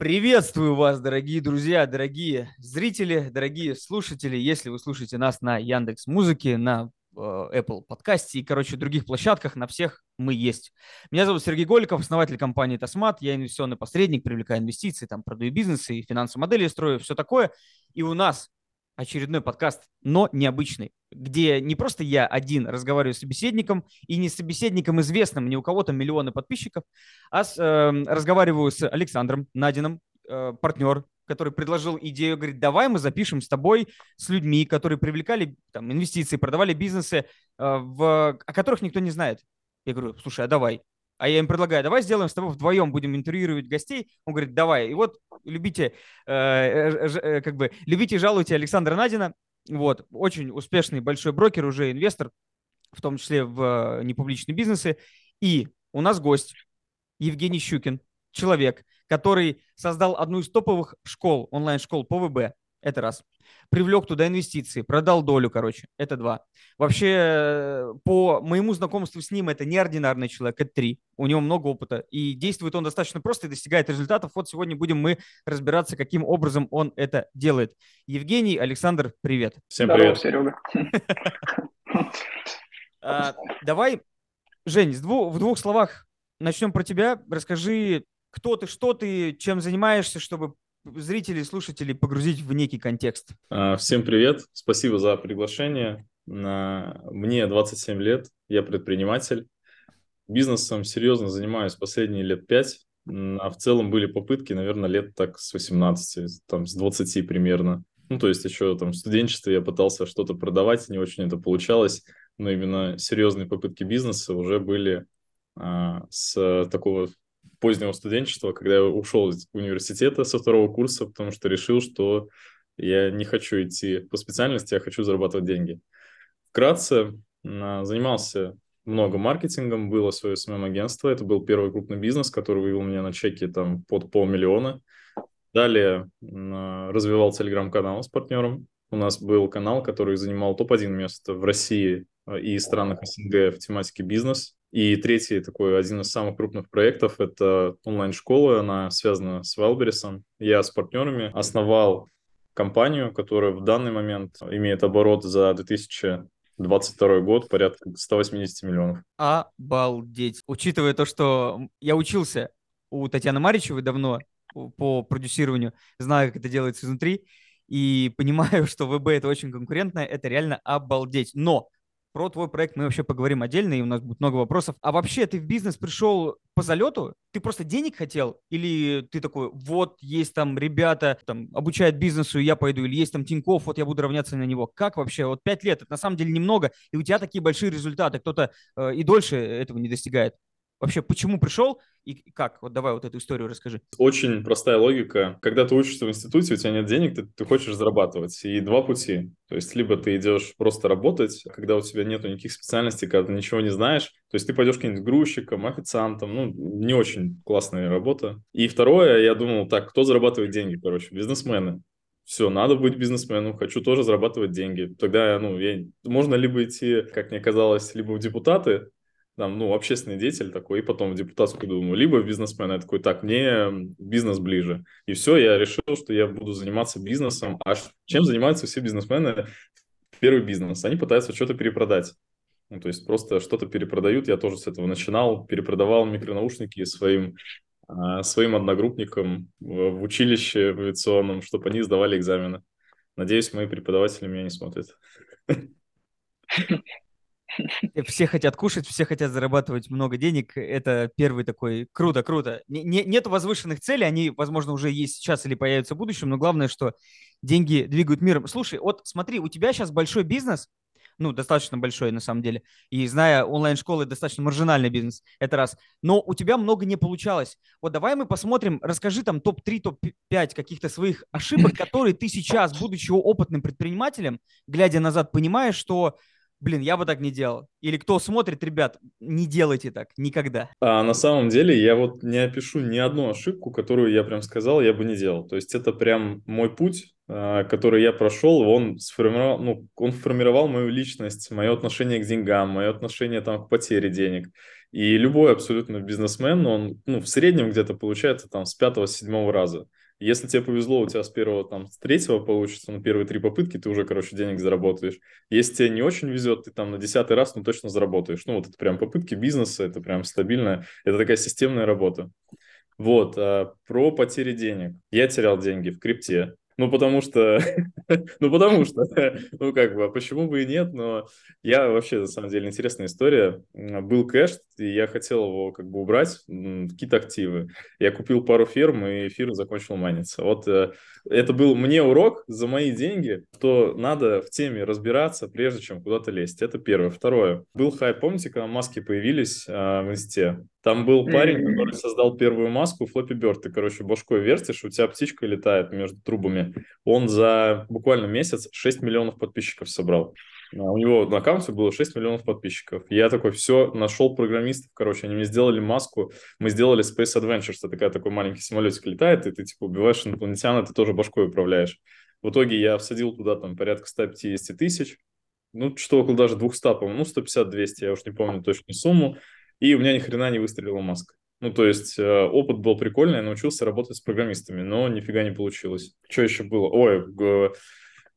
Приветствую вас, дорогие друзья, дорогие зрители, дорогие слушатели. Если вы слушаете нас на Яндекс Музыке, на э, Apple подкасте и, короче, других площадках, на всех мы есть. Меня зовут Сергей Голиков, основатель компании Тасмат. Я инвестиционный посредник, привлекаю инвестиции, там продаю бизнесы финансовые модели строю, все такое. И у нас очередной подкаст, но необычный, где не просто я один разговариваю с собеседником, и не с собеседником известным, не у кого то миллионы подписчиков, а с, э, разговариваю с Александром Надином, э, партнер, который предложил идею, говорит, давай мы запишем с тобой, с людьми, которые привлекали там, инвестиции, продавали бизнесы, э, в, о которых никто не знает. Я говорю, слушай, а давай а я им предлагаю, давай сделаем с тобой вдвоем, будем интервьюировать гостей. Он говорит, давай. И вот любите, э, э, э, как бы, любите и жалуйте Александра Надина. Вот, очень успешный большой брокер, уже инвестор, в том числе в непубличные бизнесы. И у нас гость Евгений Щукин, человек, который создал одну из топовых школ, онлайн-школ по ВБ. Это раз привлек туда инвестиции, продал долю, короче, это два. Вообще, э, по моему знакомству с ним, это неординарный человек, это три. У него много опыта, и действует он достаточно просто и достигает результатов. Вот сегодня будем мы разбираться, каким образом он это делает. Евгений, Александр, привет. Всем привет. Здорово, Серега. А, давай, Жень, в двух словах начнем про тебя. Расскажи, кто ты, что ты, чем занимаешься, чтобы зрителей, слушателей погрузить в некий контекст. А, всем привет, спасибо за приглашение. Мне 27 лет, я предприниматель. Бизнесом серьезно занимаюсь последние лет 5, а в целом были попытки, наверное, лет так с 18, там с 20 примерно. Ну, то есть еще там в студенчестве я пытался что-то продавать, не очень это получалось, но именно серьезные попытки бизнеса уже были а, с такого позднего студенчества, когда я ушел из университета со второго курса, потому что решил, что я не хочу идти по специальности, я хочу зарабатывать деньги. Вкратце, занимался много маркетингом, было свое СММ-агентство, это был первый крупный бизнес, который вывел меня на чеки там под полмиллиона. Далее развивал телеграм-канал с партнером. У нас был канал, который занимал топ-1 место в России э, и странах СНГ в тематике бизнес. И третий такой, один из самых крупных проектов, это онлайн-школа, она связана с Wildberries. Я с партнерами основал компанию, которая в данный момент имеет оборот за 2022 год порядка 180 миллионов. Обалдеть. Учитывая то, что я учился у Татьяны Маричевой давно по продюсированию, знаю, как это делается изнутри, и понимаю, что ВБ это очень конкурентно, это реально обалдеть. Но про твой проект мы вообще поговорим отдельно, и у нас будет много вопросов. А вообще ты в бизнес пришел по залету? Ты просто денег хотел? Или ты такой, вот есть там ребята, там обучают бизнесу, и я пойду? Или есть там Тиньков, вот я буду равняться на него? Как вообще? Вот пять лет, это на самом деле немного, и у тебя такие большие результаты. Кто-то э, и дольше этого не достигает. Вообще, почему пришел и как? Вот давай вот эту историю расскажи. Очень простая логика. Когда ты учишься в институте, у тебя нет денег, ты, ты хочешь зарабатывать. И два пути. То есть, либо ты идешь просто работать, когда у тебя нету никаких специальностей, когда ты ничего не знаешь. То есть, ты пойдешь каким-нибудь грузчиком, официантом. Ну, не очень классная работа. И второе, я думал, так, кто зарабатывает деньги, короче? Бизнесмены все, надо быть бизнесменом, хочу тоже зарабатывать деньги. Тогда, ну, я, можно либо идти, как мне казалось, либо в депутаты, там, ну, общественный деятель такой, и потом в депутатскую думаю, либо бизнесмен, я такой, так, мне бизнес ближе. И все, я решил, что я буду заниматься бизнесом. А чем занимаются все бизнесмены? Первый бизнес. Они пытаются что-то перепродать. Ну, то есть просто что-то перепродают. Я тоже с этого начинал. Перепродавал микронаушники своим, а, своим одногруппникам в училище в авиационном, чтобы они сдавали экзамены. Надеюсь, мои преподаватели меня не смотрят. Все хотят кушать, все хотят зарабатывать много денег. Это первый такой круто, круто. Не, не, нет возвышенных целей, они, возможно, уже есть сейчас или появятся в будущем, но главное, что деньги двигают миром. Слушай, вот смотри, у тебя сейчас большой бизнес, ну, достаточно большой на самом деле. И зная онлайн-школы, достаточно маржинальный бизнес, это раз. Но у тебя много не получалось. Вот давай мы посмотрим, расскажи там топ-3, топ-5 каких-то своих ошибок, которые ты сейчас, будучи опытным предпринимателем, глядя назад, понимаешь, что блин, я бы так не делал. Или кто смотрит, ребят, не делайте так никогда. А на самом деле я вот не опишу ни одну ошибку, которую я прям сказал, я бы не делал. То есть это прям мой путь, а, который я прошел, он сформировал, ну, он формировал мою личность, мое отношение к деньгам, мое отношение там к потере денег. И любой абсолютно бизнесмен, он ну, в среднем где-то получается там с пятого-седьмого раза. Если тебе повезло, у тебя с первого, там, с третьего получится, на первые три попытки ты уже, короче, денег заработаешь. Если тебе не очень везет, ты там на десятый раз, ну, точно заработаешь. Ну, вот это прям попытки бизнеса, это прям стабильная, это такая системная работа. Вот, а, про потери денег. Я терял деньги в крипте, ну, потому что, ну, потому что, ну, как бы, а почему бы и нет, но я вообще, на самом деле, интересная история. Был кэш, и я хотел его как бы убрать какие-то активы. Я купил пару ферм, и эфир закончил майниться. Вот э, это был мне урок за мои деньги, что надо в теме разбираться, прежде чем куда-то лезть. Это первое. Второе. Был хайп, помните, когда маски появились э, в инсте? Там был парень, который создал первую маску Флоппи Бёрд. Ты, короче, башкой вертишь, у тебя птичка летает между трубами. Он за буквально месяц 6 миллионов подписчиков собрал. А у него на аккаунте было 6 миллионов подписчиков. Я такой, все, нашел программистов, короче, они мне сделали маску. Мы сделали Space Adventures, это такая, такой маленький самолетик летает, и ты, типа, убиваешь инопланетян, и ты тоже башкой управляешь. В итоге я всадил туда там порядка 150 тысяч, ну, что около даже 200, по-моему, ну, 150-200, я уж не помню точную сумму и у меня ни хрена не выстрелила маска. Ну, то есть э, опыт был прикольный, я научился работать с программистами, но нифига не получилось. Что еще было? Ой, э,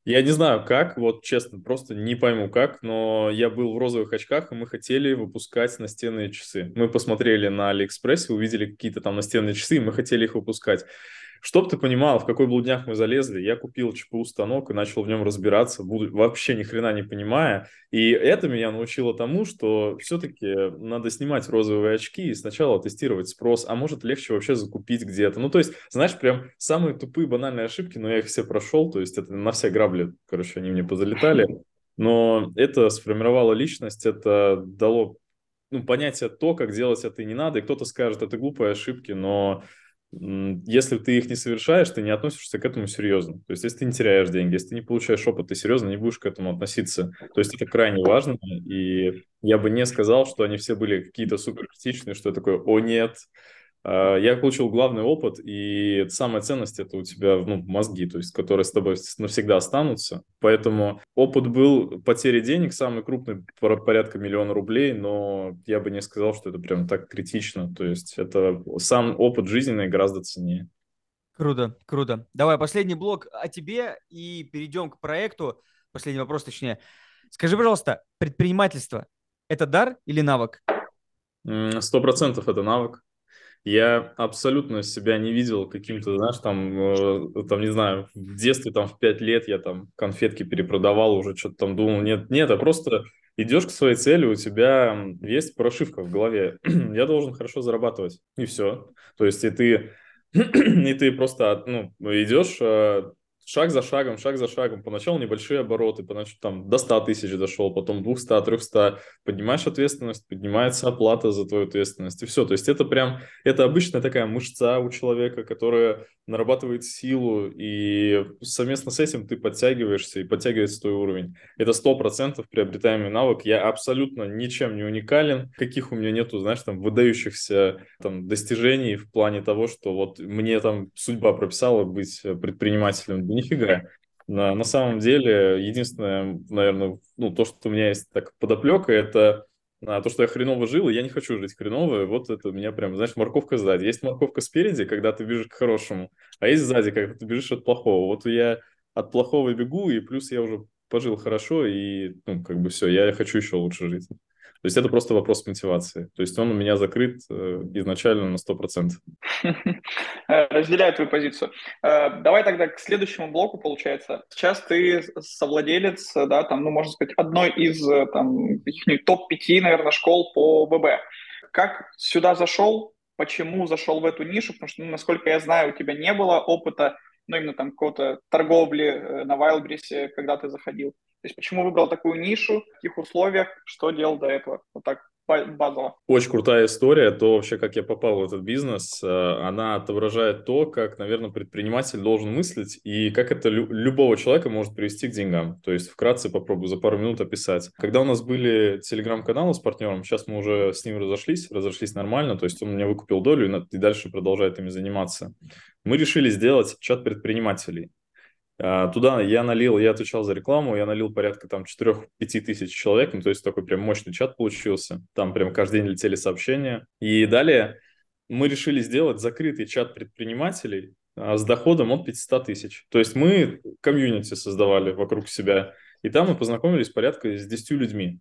я не знаю как, вот честно, просто не пойму как, но я был в розовых очках, и мы хотели выпускать настенные часы. Мы посмотрели на Алиэкспрессе, увидели какие-то там настенные часы, и мы хотели их выпускать. Чтоб ты понимал, в какой блудняк мы залезли, я купил ЧПУ станок и начал в нем разбираться, вообще ни хрена не понимая. И это меня научило тому, что все-таки надо снимать розовые очки и сначала тестировать спрос, а может легче вообще закупить где-то. Ну, то есть, знаешь, прям самые тупые банальные ошибки, но я их все прошел, то есть это на все грабли, короче, они мне позалетали. Но это сформировало личность, это дало ну, понятие то, как делать это и не надо. И кто-то скажет, это глупые ошибки, но если ты их не совершаешь, ты не относишься к этому серьезно. То есть, если ты не теряешь деньги, если ты не получаешь опыт, ты серьезно не будешь к этому относиться. То есть, это крайне важно, и я бы не сказал, что они все были какие-то супер критичные, что я такой, о нет, я получил главный опыт, и самая ценность это у тебя ну, мозги, то есть, которые с тобой навсегда останутся. Поэтому опыт был потери денег, самый крупный, порядка миллиона рублей, но я бы не сказал, что это прям так критично. То есть это сам опыт жизненный гораздо ценнее. Круто, круто. Давай последний блок о тебе и перейдем к проекту. Последний вопрос, точнее. Скажи, пожалуйста, предпринимательство – это дар или навык? Сто процентов это навык. Я абсолютно себя не видел каким-то, знаешь, там, э, там, не знаю, в детстве, там, в пять лет я там конфетки перепродавал, уже что-то там думал. Нет, нет, а просто идешь к своей цели, у тебя есть прошивка в голове. я должен хорошо зарабатывать, и все. То есть и ты, и ты просто ну, идешь, э, шаг за шагом, шаг за шагом. Поначалу небольшие обороты, поначалу там до 100 тысяч дошел, потом 200, 300. Поднимаешь ответственность, поднимается оплата за твою ответственность, и все. То есть это прям, это обычная такая мышца у человека, которая нарабатывает силу, и совместно с этим ты подтягиваешься и подтягивается твой уровень. Это сто процентов приобретаемый навык. Я абсолютно ничем не уникален. Каких у меня нету, знаешь, там выдающихся там достижений в плане того, что вот мне там судьба прописала быть предпринимателем нифига. На, на самом деле, единственное, наверное, ну, то, что у меня есть так подоплека, это а, то, что я хреново жил, и я не хочу жить хреново, вот это у меня прям, знаешь, морковка сзади. Есть морковка спереди, когда ты бежишь к хорошему, а есть сзади, когда ты бежишь от плохого. Вот я от плохого бегу, и плюс я уже пожил хорошо, и, ну, как бы все, я хочу еще лучше жить. То есть это просто вопрос мотивации. То есть он у меня закрыт э, изначально на 100%. Разделяю твою позицию. Э, давай тогда к следующему блоку, получается. Сейчас ты совладелец, да, там, ну, можно сказать, одной из э, там, топ-5, наверное, школ по ВБ. Как сюда зашел? Почему зашел в эту нишу? Потому что, ну, насколько я знаю, у тебя не было опыта, ну, именно там какого-то торговли на Wildberries, когда ты заходил. То есть почему выбрал такую нишу, в каких условиях, что делал до этого? Вот так базово. Очень крутая история. То вообще, как я попал в этот бизнес, э, она отображает то, как, наверное, предприниматель должен мыслить и как это любого человека может привести к деньгам. То есть вкратце попробую за пару минут описать. Когда у нас были телеграм-каналы с партнером, сейчас мы уже с ним разошлись, разошлись нормально, то есть он мне выкупил долю и дальше продолжает ими заниматься. Мы решили сделать чат предпринимателей. А, туда я налил, я отвечал за рекламу, я налил порядка там 4-5 тысяч человек, ну, то есть такой прям мощный чат получился. Там прям каждый день летели сообщения. И далее мы решили сделать закрытый чат предпринимателей а, с доходом от 500 тысяч. То есть мы комьюнити создавали вокруг себя, и там мы познакомились порядка с 10 людьми.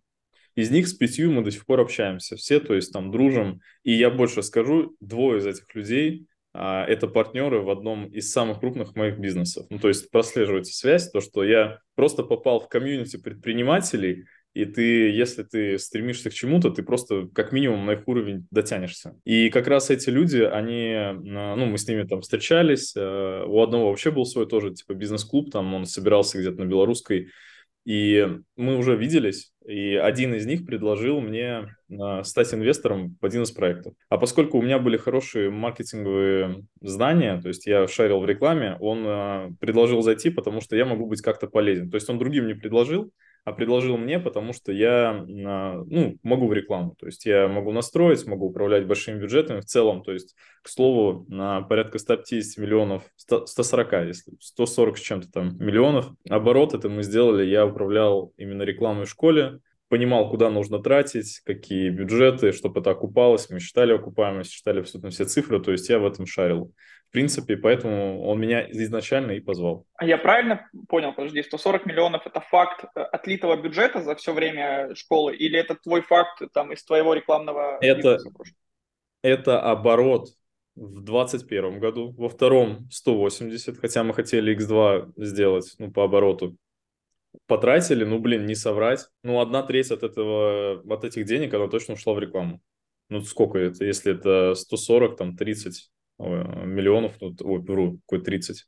Из них с пятью мы до сих пор общаемся. Все, то есть там дружим. И я больше скажу, двое из этих людей это партнеры в одном из самых крупных моих бизнесов. Ну, то есть прослеживается связь, то, что я просто попал в комьюнити предпринимателей, и ты, если ты стремишься к чему-то, ты просто как минимум на их уровень дотянешься. И как раз эти люди, они, а, ну, мы с ними там встречались, а, у одного вообще был свой тоже, типа, бизнес-клуб, там он собирался где-то на Белорусской, и мы уже виделись, и один из них предложил мне э, стать инвестором в один из проектов. А поскольку у меня были хорошие маркетинговые знания, то есть я шарил в рекламе, он э, предложил зайти, потому что я могу быть как-то полезен. То есть он другим не предложил, а предложил мне, потому что я ну, могу в рекламу. То есть я могу настроить, могу управлять большими бюджетами в целом. То есть, к слову, на порядка 150 миллионов, 100, 140, если 140 с чем-то там миллионов. Оборот это мы сделали, я управлял именно рекламой в школе, понимал, куда нужно тратить, какие бюджеты, чтобы это окупалось. Мы считали окупаемость, считали абсолютно все цифры, то есть я в этом шарил принципе, поэтому он меня изначально и позвал. А я правильно понял, подожди, 140 миллионов – это факт э, отлитого бюджета за все время школы, или это твой факт там из твоего рекламного Это, это оборот в 2021 году, во втором 180, хотя мы хотели X2 сделать, ну, по обороту. Потратили, ну, блин, не соврать. Ну, одна треть от этого, от этих денег, она точно ушла в рекламу. Ну, сколько это, если это 140, там, 30 миллионов, ну, ой, беру, какой 30.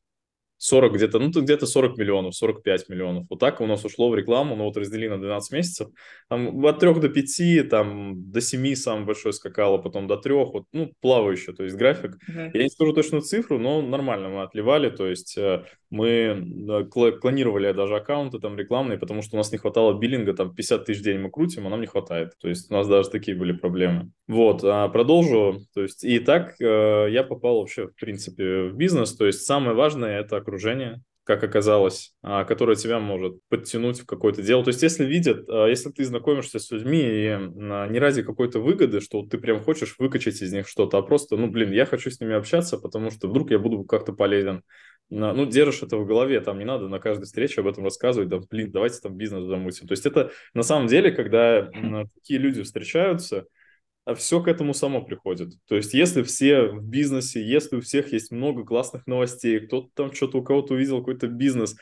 40 где-то, ну, где-то 40 миллионов, 45 миллионов. Вот так у нас ушло в рекламу, ну, вот раздели на 12 месяцев. Там от 3 до 5, там до 7 самое большое скакало, потом до 3, вот, ну, плавающий, то есть график. Uh-huh. Я не скажу точную цифру, но нормально мы отливали, то есть э, мы клонировали даже аккаунты там рекламные, потому что у нас не хватало биллинга, там 50 тысяч в день мы крутим, а нам не хватает. То есть у нас даже такие были проблемы. Вот, а продолжу. То есть и так э, я попал вообще, в принципе, в бизнес. То есть самое важное – это окружение, как оказалось, а, которое тебя может подтянуть в какое-то дело. То есть, если видят, а, если ты знакомишься с людьми и не ради какой-то выгоды, что ты прям хочешь выкачать из них что-то, а просто, ну, блин, я хочу с ними общаться, потому что вдруг я буду как-то полезен. Ну, держишь это в голове, там не надо на каждой встрече об этом рассказывать, да, блин, давайте там бизнес замутим. То есть, это на самом деле, когда такие люди встречаются, а все к этому само приходит. То есть, если все в бизнесе, если у всех есть много классных новостей, кто-то там что-то у кого-то увидел какой-то бизнес,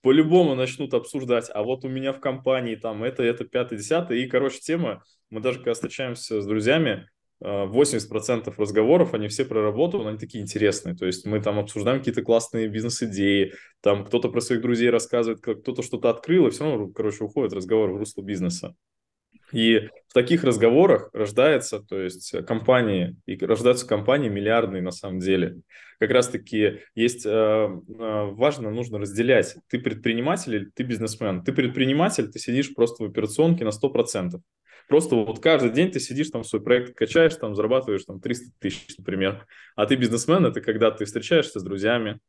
по-любому начнут обсуждать, а вот у меня в компании там это, это, пятое, десятое, и, короче, тема, мы даже когда встречаемся с друзьями, 80% а, разговоров, они все про работу, но они такие интересные. То есть мы там обсуждаем какие-то классные бизнес-идеи, там кто-то про своих друзей рассказывает, кто-то что-то открыл, и все равно, короче, уходит разговор в русло бизнеса. И в таких разговорах рождается, то есть компании, и рождаются компании миллиардные на самом деле. Как раз-таки есть, э, э, важно, нужно разделять, ты предприниматель или ты бизнесмен. Ты предприниматель, ты сидишь просто в операционке на 100%. Просто вот каждый день ты сидишь там свой проект качаешь, там зарабатываешь там 300 тысяч, например. А ты бизнесмен, это когда ты встречаешься с друзьями,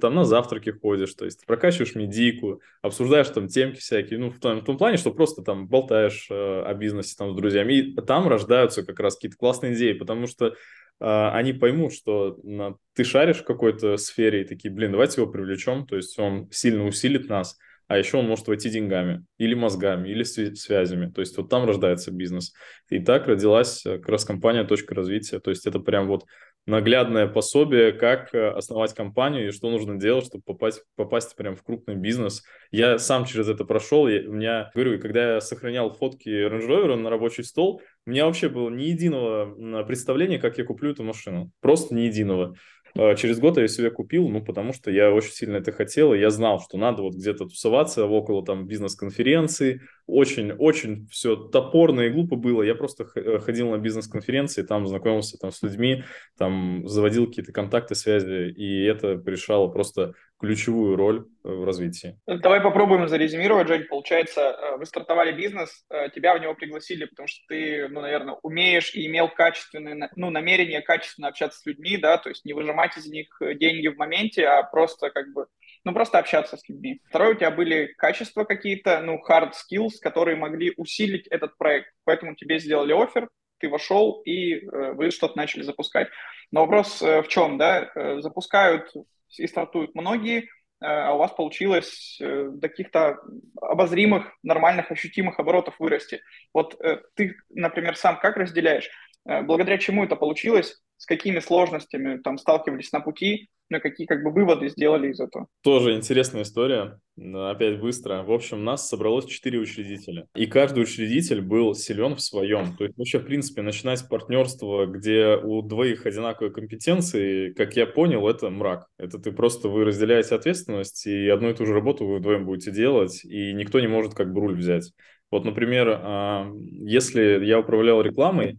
там на завтраки ходишь, то есть прокачиваешь медийку, обсуждаешь там темки всякие, ну, в том, в том плане, что просто там болтаешь э, о бизнесе там с друзьями, и там рождаются как раз какие-то классные идеи, потому что э, они поймут, что на, ты шаришь в какой-то сфере, и такие, блин, давайте его привлечем, то есть он сильно усилит нас, а еще он может войти деньгами, или мозгами, или связями. То есть вот там рождается бизнес. И так родилась э, как раз компания «Точка развития». То есть это прям вот наглядное пособие, как э, основать компанию и что нужно делать, чтобы попасть, попасть прям в крупный бизнес. Я сам через это прошел. Я, у меня, говорю, когда я сохранял фотки Range Rover на рабочий стол, у меня вообще было ни единого представления, как я куплю эту машину. Просто ни единого. А, через год я себе купил, ну, потому что я очень сильно это хотел, и я знал, что надо вот где-то тусоваться около там бизнес-конференции. Очень-очень все топорно и глупо было. Я просто э, ходил на бизнес-конференции, там знакомился там с людьми, там заводил какие-то контакты, связи, и это решало просто ключевую роль э, в развитии. Давай попробуем зарезюмировать, Жень. Получается, э, вы стартовали бизнес, э, тебя в него пригласили, потому что ты, ну, наверное, умеешь и имел качественное, ну, намерение качественно общаться с людьми, да, то есть не выжимать из них деньги в моменте, а просто как бы ну, просто общаться с людьми. Второе, у тебя были качества какие-то, ну, hard skills, которые могли усилить этот проект. Поэтому тебе сделали офер, ты вошел, и вы что-то начали запускать. Но вопрос в чем, да? Запускают и стартуют многие, а у вас получилось до каких-то обозримых, нормальных, ощутимых оборотов вырасти. Вот ты, например, сам как разделяешь? Благодаря чему это получилось? С какими сложностями там сталкивались на пути? Ну, какие как бы выводы сделали из этого? Тоже интересная история. Опять быстро. В общем, нас собралось четыре учредителя. И каждый учредитель был силен в своем. То есть вообще, в принципе, начинать партнерство, где у двоих одинаковые компетенции, как я понял, это мрак. Это ты просто, вы разделяете ответственность, и одну и ту же работу вы вдвоем будете делать, и никто не может как бы руль взять. Вот, например, а, если я управлял рекламой,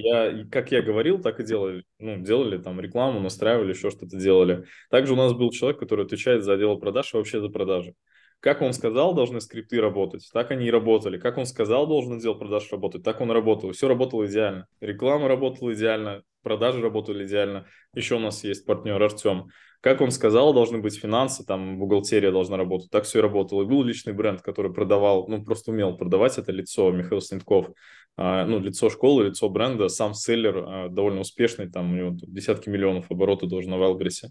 я, как я говорил, так и делали. Ну, делали там рекламу, настраивали, еще что-то делали. Также у нас был человек, который отвечает за отдел продаж и вообще за продажи. Как он сказал, должны скрипты работать, так они и работали. Как он сказал, должен отдел продаж работать, так он работал. Все работало идеально. Реклама работала идеально, продажи работали идеально. Еще у нас есть партнер Артем. Как он сказал, должны быть финансы, там бухгалтерия должна работать. Так все и работало. И был личный бренд, который продавал, ну просто умел продавать это лицо, Михаил Снетков. А, ну, лицо школы, лицо бренда, сам селлер а, довольно успешный, там у него десятки миллионов оборотов должно в Алгресе.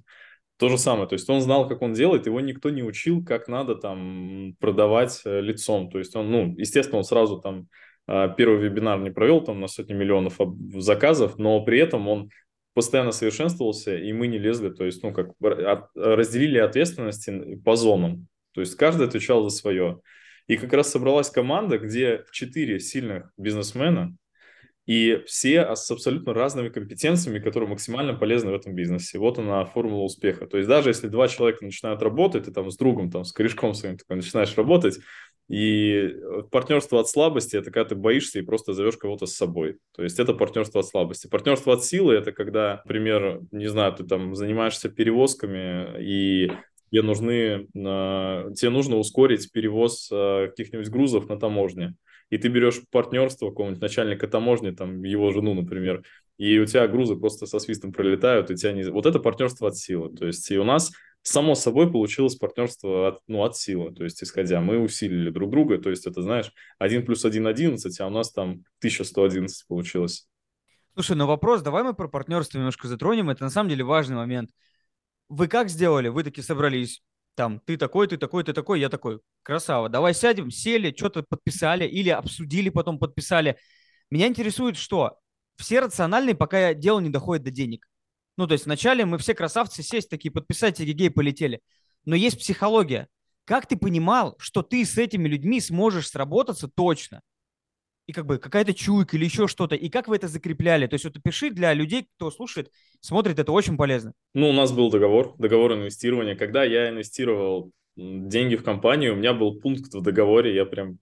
То же самое, то есть он знал, как он делает, его никто не учил, как надо там продавать э, лицом. То есть он, ну, естественно, он сразу там а, первый вебинар не провел там на сотни миллионов заказов, но при этом он постоянно совершенствовался, и мы не лезли, то есть, ну, как разделили ответственности по зонам. То есть каждый отвечал за свое. И как раз собралась команда, где четыре сильных бизнесмена, и все с абсолютно разными компетенциями, которые максимально полезны в этом бизнесе. Вот она формула успеха. То есть даже если два человека начинают работать, ты там с другом, там, с корешком своим такой начинаешь работать, и партнерство от слабости – это когда ты боишься и просто зовешь кого-то с собой. То есть это партнерство от слабости. Партнерство от силы – это когда, например, не знаю, ты там занимаешься перевозками, и тебе, нужны, тебе нужно ускорить перевоз а, каких-нибудь грузов на таможне. И ты берешь партнерство какого-нибудь начальника таможни, там, его жену, например, и у тебя грузы просто со свистом пролетают, и тебя не... Вот это партнерство от силы. То есть и у нас само собой получилось партнерство от, ну, от силы, то есть исходя, мы усилили друг друга, то есть это, знаешь, 1 плюс 1 – 11, а у нас там 1111 получилось. Слушай, ну вопрос, давай мы про партнерство немножко затронем, это на самом деле важный момент вы как сделали? Вы таки собрались, там, ты такой, ты такой, ты такой, я такой, красава, давай сядем, сели, что-то подписали или обсудили, потом подписали. Меня интересует, что все рациональные, пока дело не доходит до денег. Ну, то есть вначале мы все красавцы сесть такие, подписать эгегей, полетели. Но есть психология. Как ты понимал, что ты с этими людьми сможешь сработаться точно? И как бы какая-то чуйка или еще что-то, и как вы это закрепляли? То есть вот пиши для людей, кто слушает, смотрит, это очень полезно. Ну, у нас был договор, договор инвестирования. Когда я инвестировал деньги в компанию, у меня был пункт в договоре, я прям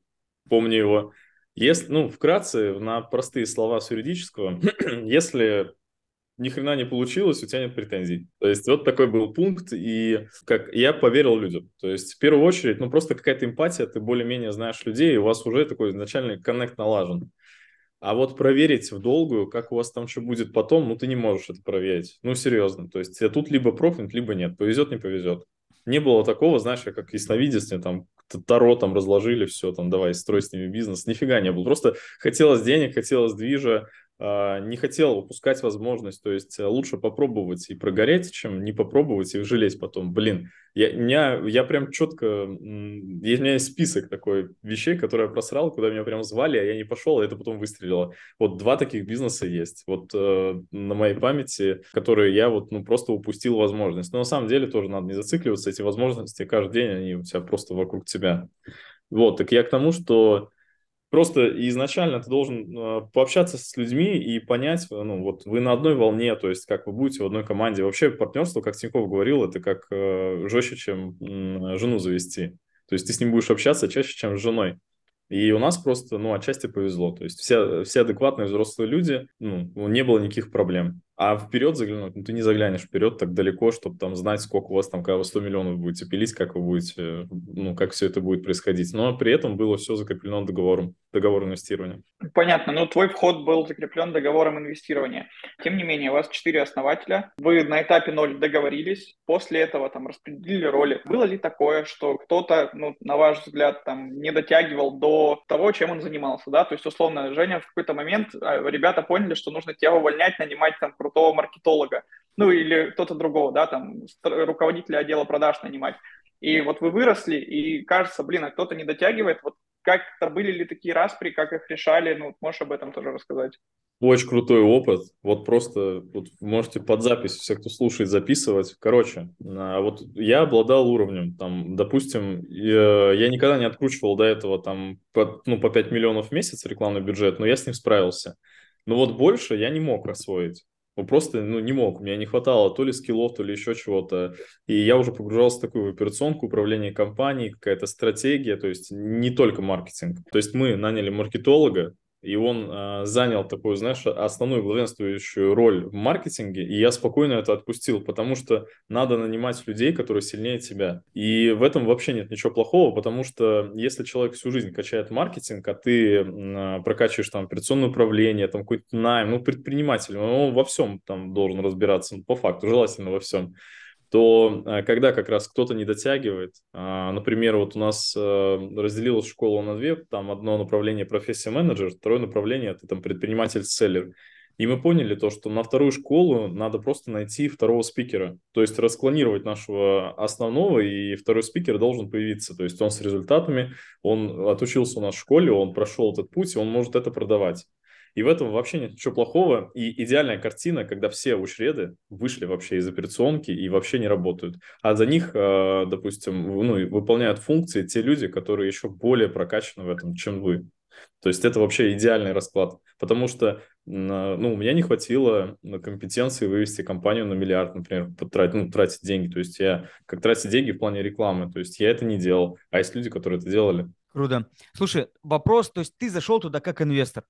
помню его. Если, ну, вкратце, на простые слова с юридического, если ни хрена не получилось, у тебя нет претензий. То есть вот такой был пункт, и как я поверил людям. То есть в первую очередь, ну просто какая-то эмпатия, ты более-менее знаешь людей, и у вас уже такой изначальный коннект налажен. А вот проверить в долгую, как у вас там что будет потом, ну ты не можешь это проверить. Ну серьезно. То есть тут либо профнет, либо нет. Повезет, не повезет. Не было такого, знаешь, как ясновидение, там Таро там разложили, все, там давай, строй с ними бизнес. Нифига не было. Просто хотелось денег, хотелось движа, не хотел упускать возможность, то есть э, лучше попробовать и прогореть, чем не попробовать и жалеть потом. Блин, я, меня, я прям четко, у меня есть список такой вещей, которые я просрал, куда меня прям звали, а я не пошел, и это потом выстрелило. Вот два таких бизнеса есть, вот э, на моей памяти, которые я вот ну просто упустил возможность. Но на самом деле тоже надо не зацикливаться, эти возможности каждый день, они у тебя просто вокруг тебя. Вот, так я к тому, что Просто изначально ты должен э, пообщаться с людьми и понять, э, ну, вот вы на одной волне, то есть как вы будете в одной команде. Вообще партнерство, как Тиньков говорил, это как э, жестче, чем жену завести. То есть ты с ним будешь общаться чаще, чем с женой. И у нас просто, ну, отчасти повезло. То есть все, все адекватные взрослые люди, ну, не было никаких проблем. А вперед заглянуть, ну, ты не заглянешь вперед так далеко, чтобы там знать, сколько у вас там, когда вы 100 миллионов будете пилить, как вы будете, ну, как все это будет происходить. Но при этом было все закреплено договором, договор инвестирования. Понятно, но твой вход был закреплен договором инвестирования. Тем не менее, у вас четыре основателя, вы на этапе ноль договорились, после этого там распределили роли. Было ли такое, что кто-то, ну, на ваш взгляд, там не дотягивал до того, чем он занимался, да? То есть, условно, Женя в какой-то момент, а, ребята поняли, что нужно тебя увольнять, нанимать там крутого маркетолога, ну или кто-то другого, да, там руководителя отдела продаж нанимать. И вот вы выросли, и кажется, блин, а кто-то не дотягивает. Вот как-то были ли такие распри, как их решали? Ну, можешь об этом тоже рассказать? Очень крутой опыт. Вот просто вот можете под запись, все, кто слушает, записывать. Короче, а вот я обладал уровнем, там, допустим, я, никогда не откручивал до этого там по, ну, по 5 миллионов в месяц рекламный бюджет, но я с ним справился. Но вот больше я не мог освоить. Ну, просто ну, не мог, у меня не хватало то ли скиллов, то ли еще чего-то. И я уже погружался в такую операционку, управление компанией, какая-то стратегия, то есть не только маркетинг. То есть мы наняли маркетолога, и он э, занял такую, знаешь, основную главенствующую роль в маркетинге, и я спокойно это отпустил, потому что надо нанимать людей, которые сильнее тебя. И в этом вообще нет ничего плохого, потому что если человек всю жизнь качает маркетинг, а ты э, прокачиваешь там операционное управление, там какой-то найм, ну, предприниматель, он во всем там должен разбираться, ну, по факту, желательно во всем то э, когда как раз кто-то не дотягивает, а, например, вот у нас э, разделилась школа на две, там одно направление профессия менеджер, второе направление это там предприниматель-селлер. И мы поняли то, что на вторую школу надо просто найти второго спикера, то есть расклонировать нашего основного, и второй спикер должен появиться. То есть он с результатами, он отучился у нас в школе, он прошел этот путь, и он может это продавать. И в этом вообще нет ничего плохого. И идеальная картина, когда все учреды вышли вообще из операционки и вообще не работают. А за них, э, допустим, ну, выполняют функции те люди, которые еще более прокачаны в этом, чем вы. То есть это вообще идеальный расклад. Потому что ну, у меня не хватило компетенции вывести компанию на миллиард, например, потратить, ну, тратить деньги. То есть я как тратить деньги в плане рекламы. То есть я это не делал, а есть люди, которые это делали. Круто. Слушай, вопрос, то есть ты зашел туда как инвестор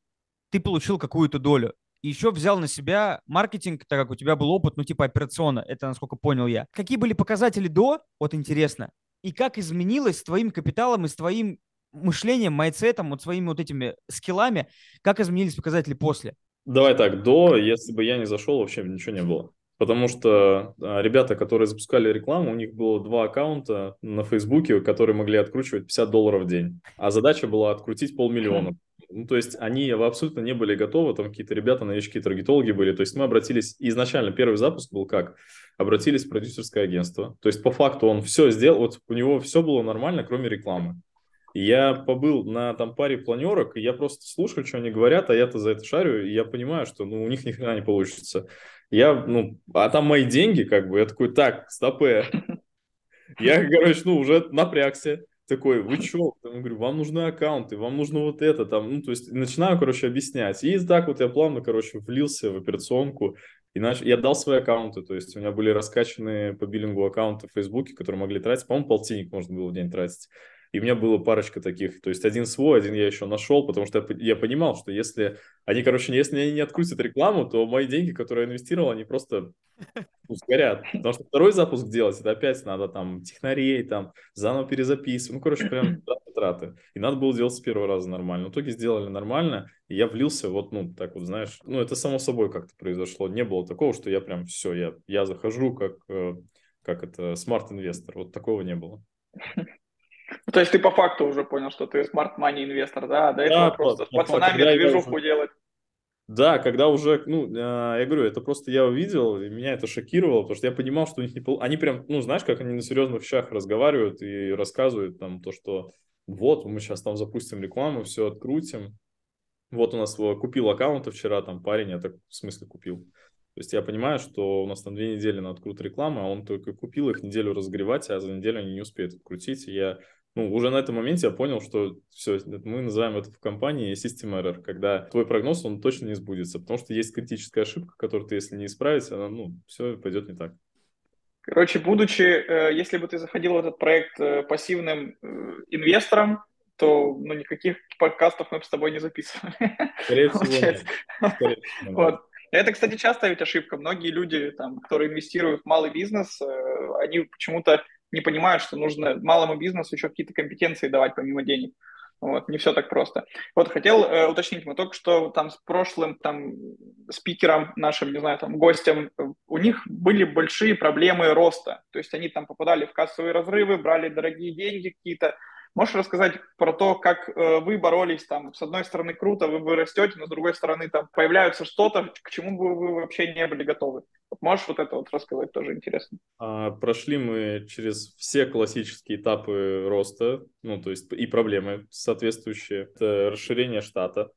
ты получил какую-то долю. И еще взял на себя маркетинг, так как у тебя был опыт, ну, типа операционно, это насколько понял я. Какие были показатели до, вот интересно, и как изменилось с твоим капиталом и с твоим мышлением, майцетом, вот своими вот этими скиллами, как изменились показатели после? Давай так, до, если бы я не зашел, вообще ничего не было. Потому что а, ребята, которые запускали рекламу, у них было два аккаунта на Фейсбуке, которые могли откручивать 50 долларов в день. А задача была открутить полмиллиона. Ну, то есть они абсолютно не были готовы, там какие-то ребята, новички, таргетологи были. То есть мы обратились, изначально первый запуск был как? Обратились в продюсерское агентство. То есть по факту он все сделал, вот у него все было нормально, кроме рекламы. Я побыл на там паре планерок, и я просто слушаю, что они говорят, а я-то за это шарю, и я понимаю, что ну, у них ни хрена не получится. Я, ну, а там мои деньги, как бы, я такой, так, стопе. Я, короче, ну, уже напрягся такой, вы что? Я говорю, вам нужны аккаунты, вам нужно вот это там, ну, то есть начинаю, короче, объяснять. И так вот я плавно, короче, влился в операционку, и нач... я дал свои аккаунты, то есть у меня были раскачаны по биллингу аккаунты в Фейсбуке, которые могли тратить, по-моему, полтинник можно было в день тратить. И у меня было парочка таких, то есть один свой, один я еще нашел, потому что я, я понимал, что если они, короче, если они не открутят рекламу, то мои деньги, которые я инвестировал, они просто ну, сгорят. Потому что второй запуск делать, это опять надо там технарей, там заново перезаписывать. Ну, короче, прям траты. И надо было делать с первого раза нормально. В итоге сделали нормально, и я влился вот, ну, так вот, знаешь, ну, это само собой как-то произошло. Не было такого, что я прям все, я, я захожу как, э, как это, smart-инвестор. Вот такого не было. То есть ты по факту уже понял, что ты smart money инвестор, да? До этого да, просто с пацанами движуху уже... делать. Да, когда уже, ну, а, я говорю, это просто я увидел, и меня это шокировало, потому что я понимал, что у них не пол... Они прям, ну, знаешь, как они на серьезных вещах разговаривают и рассказывают там то, что вот, мы сейчас там запустим рекламу, все открутим. Вот у нас купил аккаунты вчера, там парень, я так в смысле купил. То есть я понимаю, что у нас там две недели на открут рекламы, а он только купил их неделю разогревать, а за неделю они не успеют открутить. И я ну, уже на этом моменте я понял, что все, мы называем это в компании system error, когда твой прогноз, он точно не сбудется, потому что есть критическая ошибка, которую ты, если не исправить, она, ну, все пойдет не так. Короче, будучи, э, если бы ты заходил в этот проект э, пассивным э, инвестором, то ну, никаких подкастов мы бы с тобой не записывали. Скорее всего, нет. Скорее всего. Вот. Это, кстати, частая ведь ошибка. Многие люди, там, которые инвестируют в малый бизнес, они почему-то не понимают, что нужно малому бизнесу еще какие-то компетенции давать помимо денег. Вот, не все так просто. Вот хотел э, уточнить, мы только что там с прошлым там спикером нашим, не знаю, там гостем, у них были большие проблемы роста. То есть они там попадали в кассовые разрывы, брали дорогие деньги какие-то, Можешь рассказать про то, как э, вы боролись там? С одной стороны, круто, вы, вы растете, но с другой стороны, там появляется что-то, к чему бы вы вообще не были готовы. Можешь вот это вот рассказать, тоже интересно. А, прошли мы через все классические этапы роста, ну, то есть и проблемы соответствующие. Это расширение штата,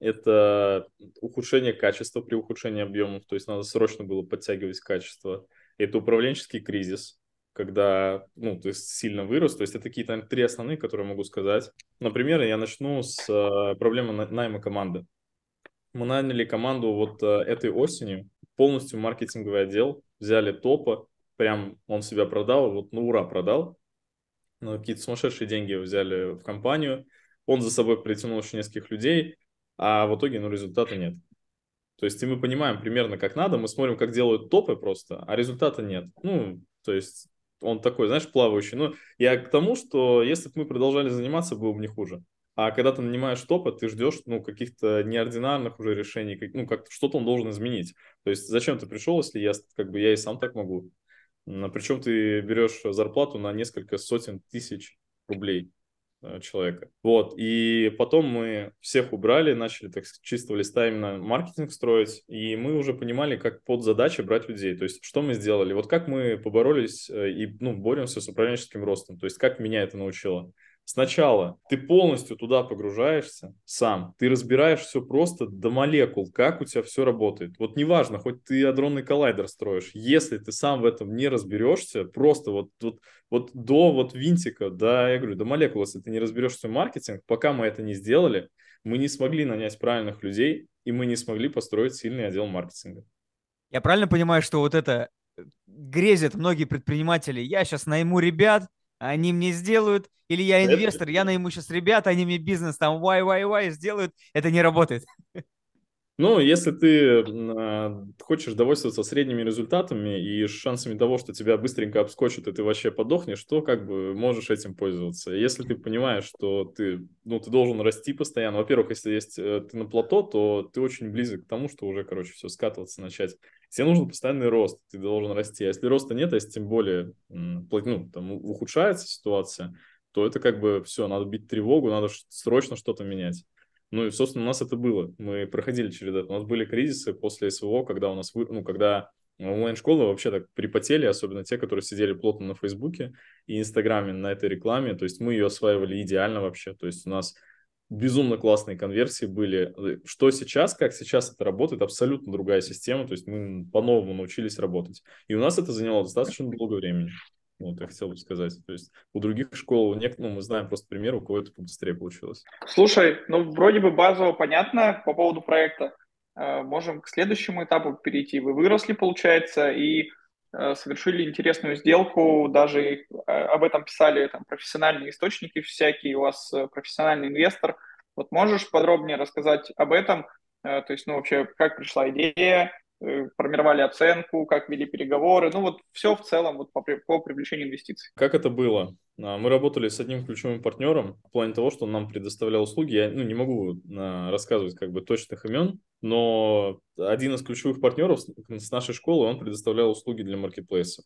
это ухудшение качества при ухудшении объемов, то есть надо срочно было подтягивать качество. Это управленческий кризис, когда, ну, то есть сильно вырос. То есть это какие-то три основные, которые могу сказать. Например, я начну с э, проблемы найма команды. Мы наняли команду вот э, этой осенью, полностью маркетинговый отдел, взяли топа, прям он себя продал, вот ну ура продал. Ну, какие-то сумасшедшие деньги взяли в компанию. Он за собой притянул еще нескольких людей, а в итоге, ну, результата нет. То есть и мы понимаем примерно, как надо, мы смотрим, как делают топы просто, а результата нет. Ну, то есть он такой, знаешь, плавающий. Но я к тому, что если бы мы продолжали заниматься, было бы не хуже. А когда ты нанимаешь топа, ты ждешь ну, каких-то неординарных уже решений, как, ну, как что-то он должен изменить. То есть зачем ты пришел, если я, как бы, я и сам так могу? Причем ты берешь зарплату на несколько сотен тысяч рублей. Э, человека. Вот, и потом мы всех убрали, начали так с чистого листа именно маркетинг строить, и мы уже понимали, как под задачи брать людей. То есть, что мы сделали? Вот как мы поборолись э, и, ну, боремся с управленческим ростом, то есть, как меня это научило? Сначала ты полностью туда погружаешься сам, ты разбираешь все просто до молекул, как у тебя все работает. Вот неважно, хоть ты адронный коллайдер строишь, если ты сам в этом не разберешься, просто вот, вот, вот до вот винтика, да, я говорю, до молекул, если ты не разберешься в маркетинг, пока мы это не сделали, мы не смогли нанять правильных людей, и мы не смогли построить сильный отдел маркетинга. Я правильно понимаю, что вот это э, грезят многие предприниматели, я сейчас найму ребят, они мне сделают, или я инвестор, я найму сейчас ребят, они мне бизнес там why, why, why сделают, это не работает. Ну, если ты э, хочешь довольствоваться средними результатами и шансами того, что тебя быстренько обскочат, и ты вообще подохнешь, то как бы можешь этим пользоваться. Если ты понимаешь, что ты, ну, ты должен расти постоянно. Во-первых, если есть э, ты на плато, то ты очень близок к тому, что уже, короче, все скатываться начать. Тебе нужен постоянный рост, ты должен расти. А если роста нет, а если тем более ну, там, ухудшается ситуация, то это как бы все, надо бить тревогу, надо срочно что-то менять. Ну и, собственно, у нас это было. Мы проходили через это. У нас были кризисы после СВО, когда у нас, ну, когда онлайн-школы вообще так припотели, особенно те, которые сидели плотно на Фейсбуке и Инстаграме на этой рекламе. То есть мы ее осваивали идеально вообще. То есть у нас безумно классные конверсии были. Что сейчас, как сейчас это работает, абсолютно другая система. То есть мы по-новому научились работать. И у нас это заняло достаточно долго времени. Вот, я хотел бы сказать. То есть у других школ, у некоторых, ну, мы знаем просто пример, у кого это побыстрее получилось. Слушай, ну, вроде бы базово понятно по поводу проекта. Э, можем к следующему этапу перейти. Вы выросли, получается, и э, совершили интересную сделку, даже э, об этом писали там, профессиональные источники всякие, у вас профессиональный инвестор. Вот можешь подробнее рассказать об этом? То есть, ну, вообще, как пришла идея, Э, формировали оценку, как вели переговоры, ну вот все в целом вот по, по привлечению инвестиций. Как это было? А, мы работали с одним ключевым партнером в плане того, что он нам предоставлял услуги. Я ну, не могу а, рассказывать как бы точных имен, но один из ключевых партнеров с нашей школы, он предоставлял услуги для маркетплейса.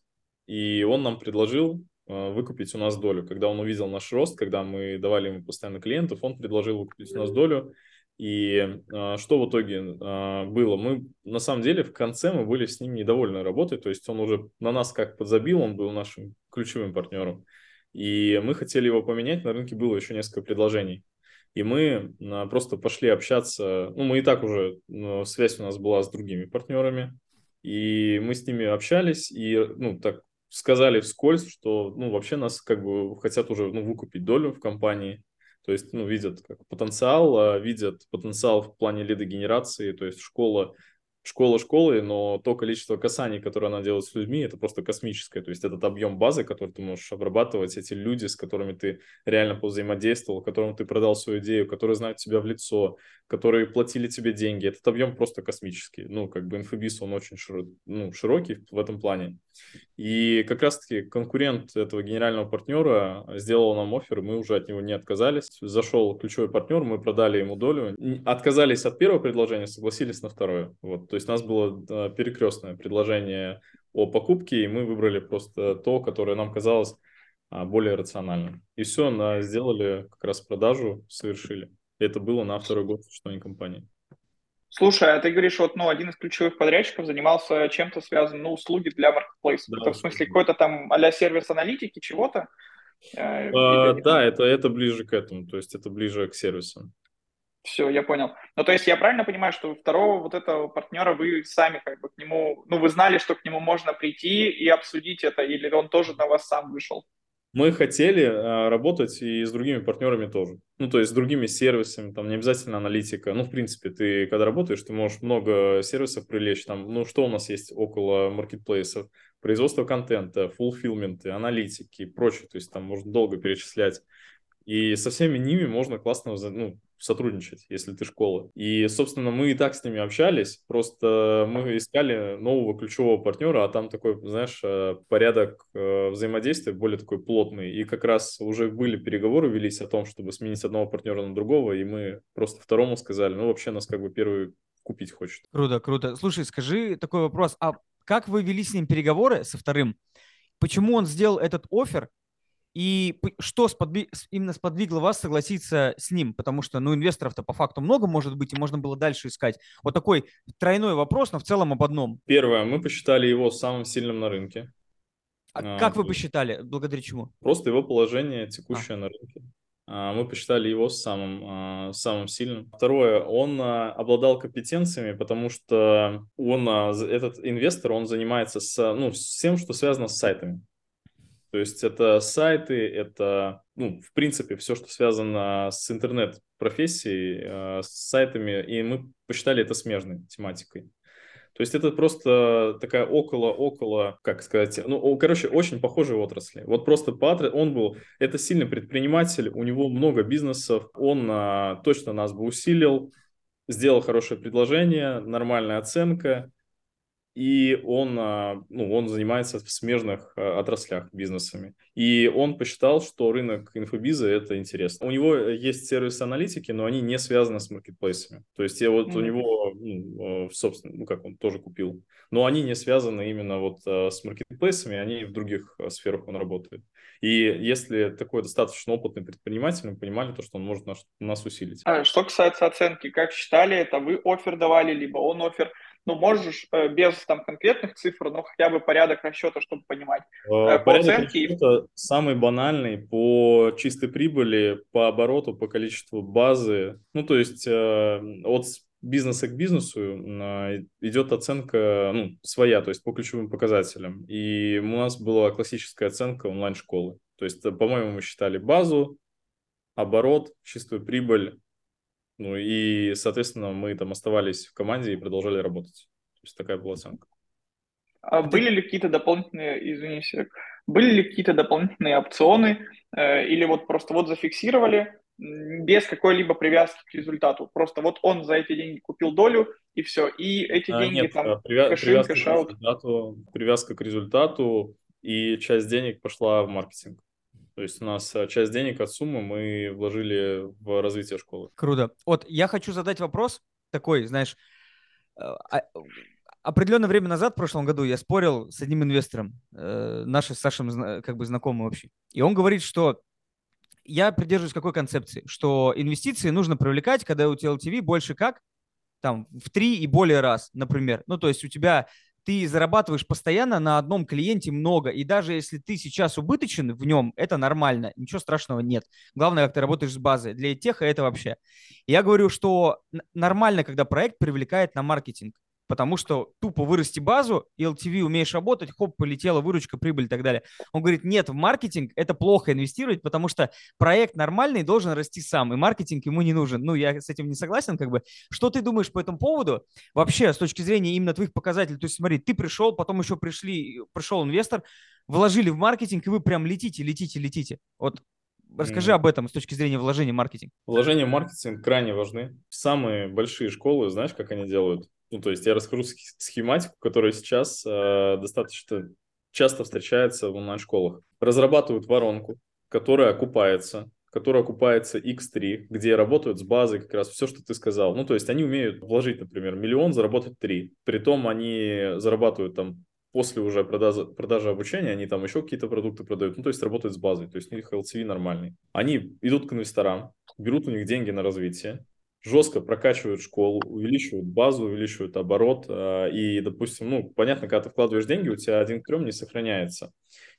И он нам предложил а, выкупить у нас долю. Когда он увидел наш рост, когда мы давали ему постоянно клиентов, он предложил выкупить у нас долю. И э, что в итоге э, было? Мы, на самом деле, в конце мы были с ним недовольны работой, то есть он уже на нас как подзабил, он был нашим ключевым партнером. И мы хотели его поменять, на рынке было еще несколько предложений. И мы э, просто пошли общаться, ну, мы и так уже, ну, связь у нас была с другими партнерами, и мы с ними общались, и, ну, так сказали вскользь, что, ну, вообще нас как бы хотят уже, ну, выкупить долю в компании, то есть, ну, видят как потенциал, а видят потенциал в плане лидогенерации, то есть школа школа школы, но то количество касаний, которое она делает с людьми, это просто космическое. То есть этот объем базы, который ты можешь обрабатывать, эти люди, с которыми ты реально взаимодействовал, которым ты продал свою идею, которые знают тебя в лицо, которые платили тебе деньги, этот объем просто космический. Ну, как бы инфобиз, он очень широк, ну, широкий в этом плане. И как раз-таки конкурент этого генерального партнера сделал нам офер, мы уже от него не отказались. Зашел ключевой партнер, мы продали ему долю. Отказались от первого предложения, согласились на второе. Вот. То есть у нас было перекрестное предложение о покупке, и мы выбрали просто то, которое нам казалось а, более рациональным. И все, сделали как раз продажу, совершили. Это было на второй год существования компании. Слушай, а ты говоришь, вот, ну, один из ключевых подрядчиков занимался чем-то связанным, ну, услуги для маркетплейса. Да, это в смысле какой-то там а сервис аналитики, чего-то? Э, а, да, это, это ближе к этому, то есть это ближе к сервисам. Все, я понял. Ну, то есть я правильно понимаю, что второго вот этого партнера вы сами как бы к нему, ну, вы знали, что к нему можно прийти и обсудить это, или он тоже на вас сам вышел? Мы хотели а, работать и с другими партнерами тоже. Ну, то есть с другими сервисами, там не обязательно аналитика. Ну, в принципе, ты когда работаешь, ты можешь много сервисов привлечь. Там, ну, что у нас есть около маркетплейсов? Производство контента, фулфилменты, аналитики и прочее. То есть там можно долго перечислять. И со всеми ними можно классно ну, сотрудничать, если ты школа. И, собственно, мы и так с ними общались, просто мы искали нового ключевого партнера, а там такой, знаешь, э, порядок э, взаимодействия более такой плотный. И как раз уже были переговоры, велись о том, чтобы сменить одного партнера на другого, и мы просто второму сказали, ну, вообще нас как бы первый купить хочет. Круто, круто. Слушай, скажи такой вопрос, а как вы вели с ним переговоры со вторым? Почему он сделал этот офер, и что сподвиг, именно сподвигло вас согласиться с ним? Потому что, ну, инвесторов-то по факту много может быть, и можно было дальше искать. Вот такой тройной вопрос, но в целом об одном. Первое, мы посчитали его самым сильным на рынке. А, а как вы посчитали? Благодаря чему? Просто его положение текущее а. на рынке. А, мы посчитали его самым, а, самым сильным. Второе, он обладал компетенциями, потому что он, этот инвестор, он занимается с, ну, всем, что связано с сайтами. То есть это сайты, это, ну, в принципе, все, что связано с интернет-профессией, э, с сайтами, и мы посчитали это смежной тематикой. То есть это просто такая около-около, как сказать, ну, короче, очень похожие отрасли. Вот просто Патри, он был, это сильный предприниматель, у него много бизнесов, он а, точно нас бы усилил, сделал хорошее предложение, нормальная оценка, и он, а, ну, он занимается в смежных а, отраслях бизнесами. И он посчитал, что рынок инфобиза – это интересно. У него есть сервисы аналитики, но они не связаны с маркетплейсами. То есть я вот mm-hmm. у него, ну, а, собственно, ну как он тоже купил, но они не связаны именно вот с маркетплейсами, они в других сферах он работает. И если такой достаточно опытный предприниматель, мы понимали то, что он может нас, нас усилить. Что касается оценки, как считали, это вы офер давали, либо он офер – ну, можешь э, без там конкретных цифр, но хотя бы порядок расчета, чтобы понимать. Э, порядок расчета самый банальный по чистой прибыли, по обороту, по количеству базы. Ну, то есть э, от бизнеса к бизнесу идет оценка ну, своя, то есть по ключевым показателям. И у нас была классическая оценка онлайн-школы. То есть, по-моему, мы считали базу, оборот, чистую прибыль, ну и, соответственно, мы там оставались в команде и продолжали работать. То есть такая была оценка. А были ли какие-то дополнительные, извини, были ли какие-то дополнительные опционы э, или вот просто вот зафиксировали без какой-либо привязки к результату? Просто вот он за эти деньги купил долю и все, и эти а, деньги нет, там а привя- cash-in, cash-out. Привязка к результату и часть денег пошла в маркетинг. То есть у нас э, часть денег от суммы мы вложили в развитие школы. Круто. Вот я хочу задать вопрос такой, знаешь, э, а, определенное время назад, в прошлом году, я спорил с одним инвестором, э, нашим с Сашем как бы знакомым вообще. И он говорит, что я придерживаюсь какой концепции, что инвестиции нужно привлекать, когда у тебя LTV больше как? Там в три и более раз, например. Ну, то есть у тебя ты зарабатываешь постоянно на одном клиенте много, и даже если ты сейчас убыточен в нем, это нормально, ничего страшного нет. Главное, как ты работаешь с базой. Для теха это вообще. Я говорю, что нормально, когда проект привлекает на маркетинг. Потому что тупо вырасти базу, и LTV умеешь работать, хоп, полетела выручка, прибыль и так далее. Он говорит, нет, в маркетинг это плохо инвестировать, потому что проект нормальный должен расти сам, и маркетинг ему не нужен. Ну, я с этим не согласен, как бы. Что ты думаешь по этому поводу? Вообще, с точки зрения именно твоих показателей, то есть смотри, ты пришел, потом еще пришли, пришел инвестор, вложили в маркетинг, и вы прям летите, летите, летите. Вот Расскажи mm. об этом с точки зрения вложения в маркетинг. Вложения в маркетинг крайне важны. Самые большие школы, знаешь, как они делают? Ну, то есть я расскажу схематику, которая сейчас э, достаточно часто встречается в онлайн-школах. Разрабатывают воронку, которая окупается, которая окупается X3, где работают с базой как раз все, что ты сказал. Ну, то есть они умеют вложить, например, миллион, заработать 3. Притом они зарабатывают там после уже продажи, продажи обучения они там еще какие-то продукты продают, ну, то есть работают с базой, то есть у них LTV нормальный. Они идут к инвесторам, берут у них деньги на развитие, жестко прокачивают школу, увеличивают базу, увеличивают оборот, а, и, допустим, ну, понятно, когда ты вкладываешь деньги, у тебя один к трем не сохраняется.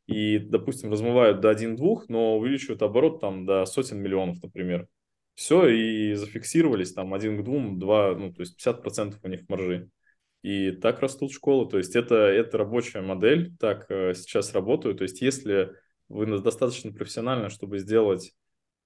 И, допустим, размывают до 1-2, но увеличивают оборот там до сотен миллионов, например. Все, и зафиксировались там один к двум, два, ну, то есть 50% у них маржи. И так растут школы. То есть это, это рабочая модель, так э, сейчас работаю. То есть если вы достаточно профессионально, чтобы сделать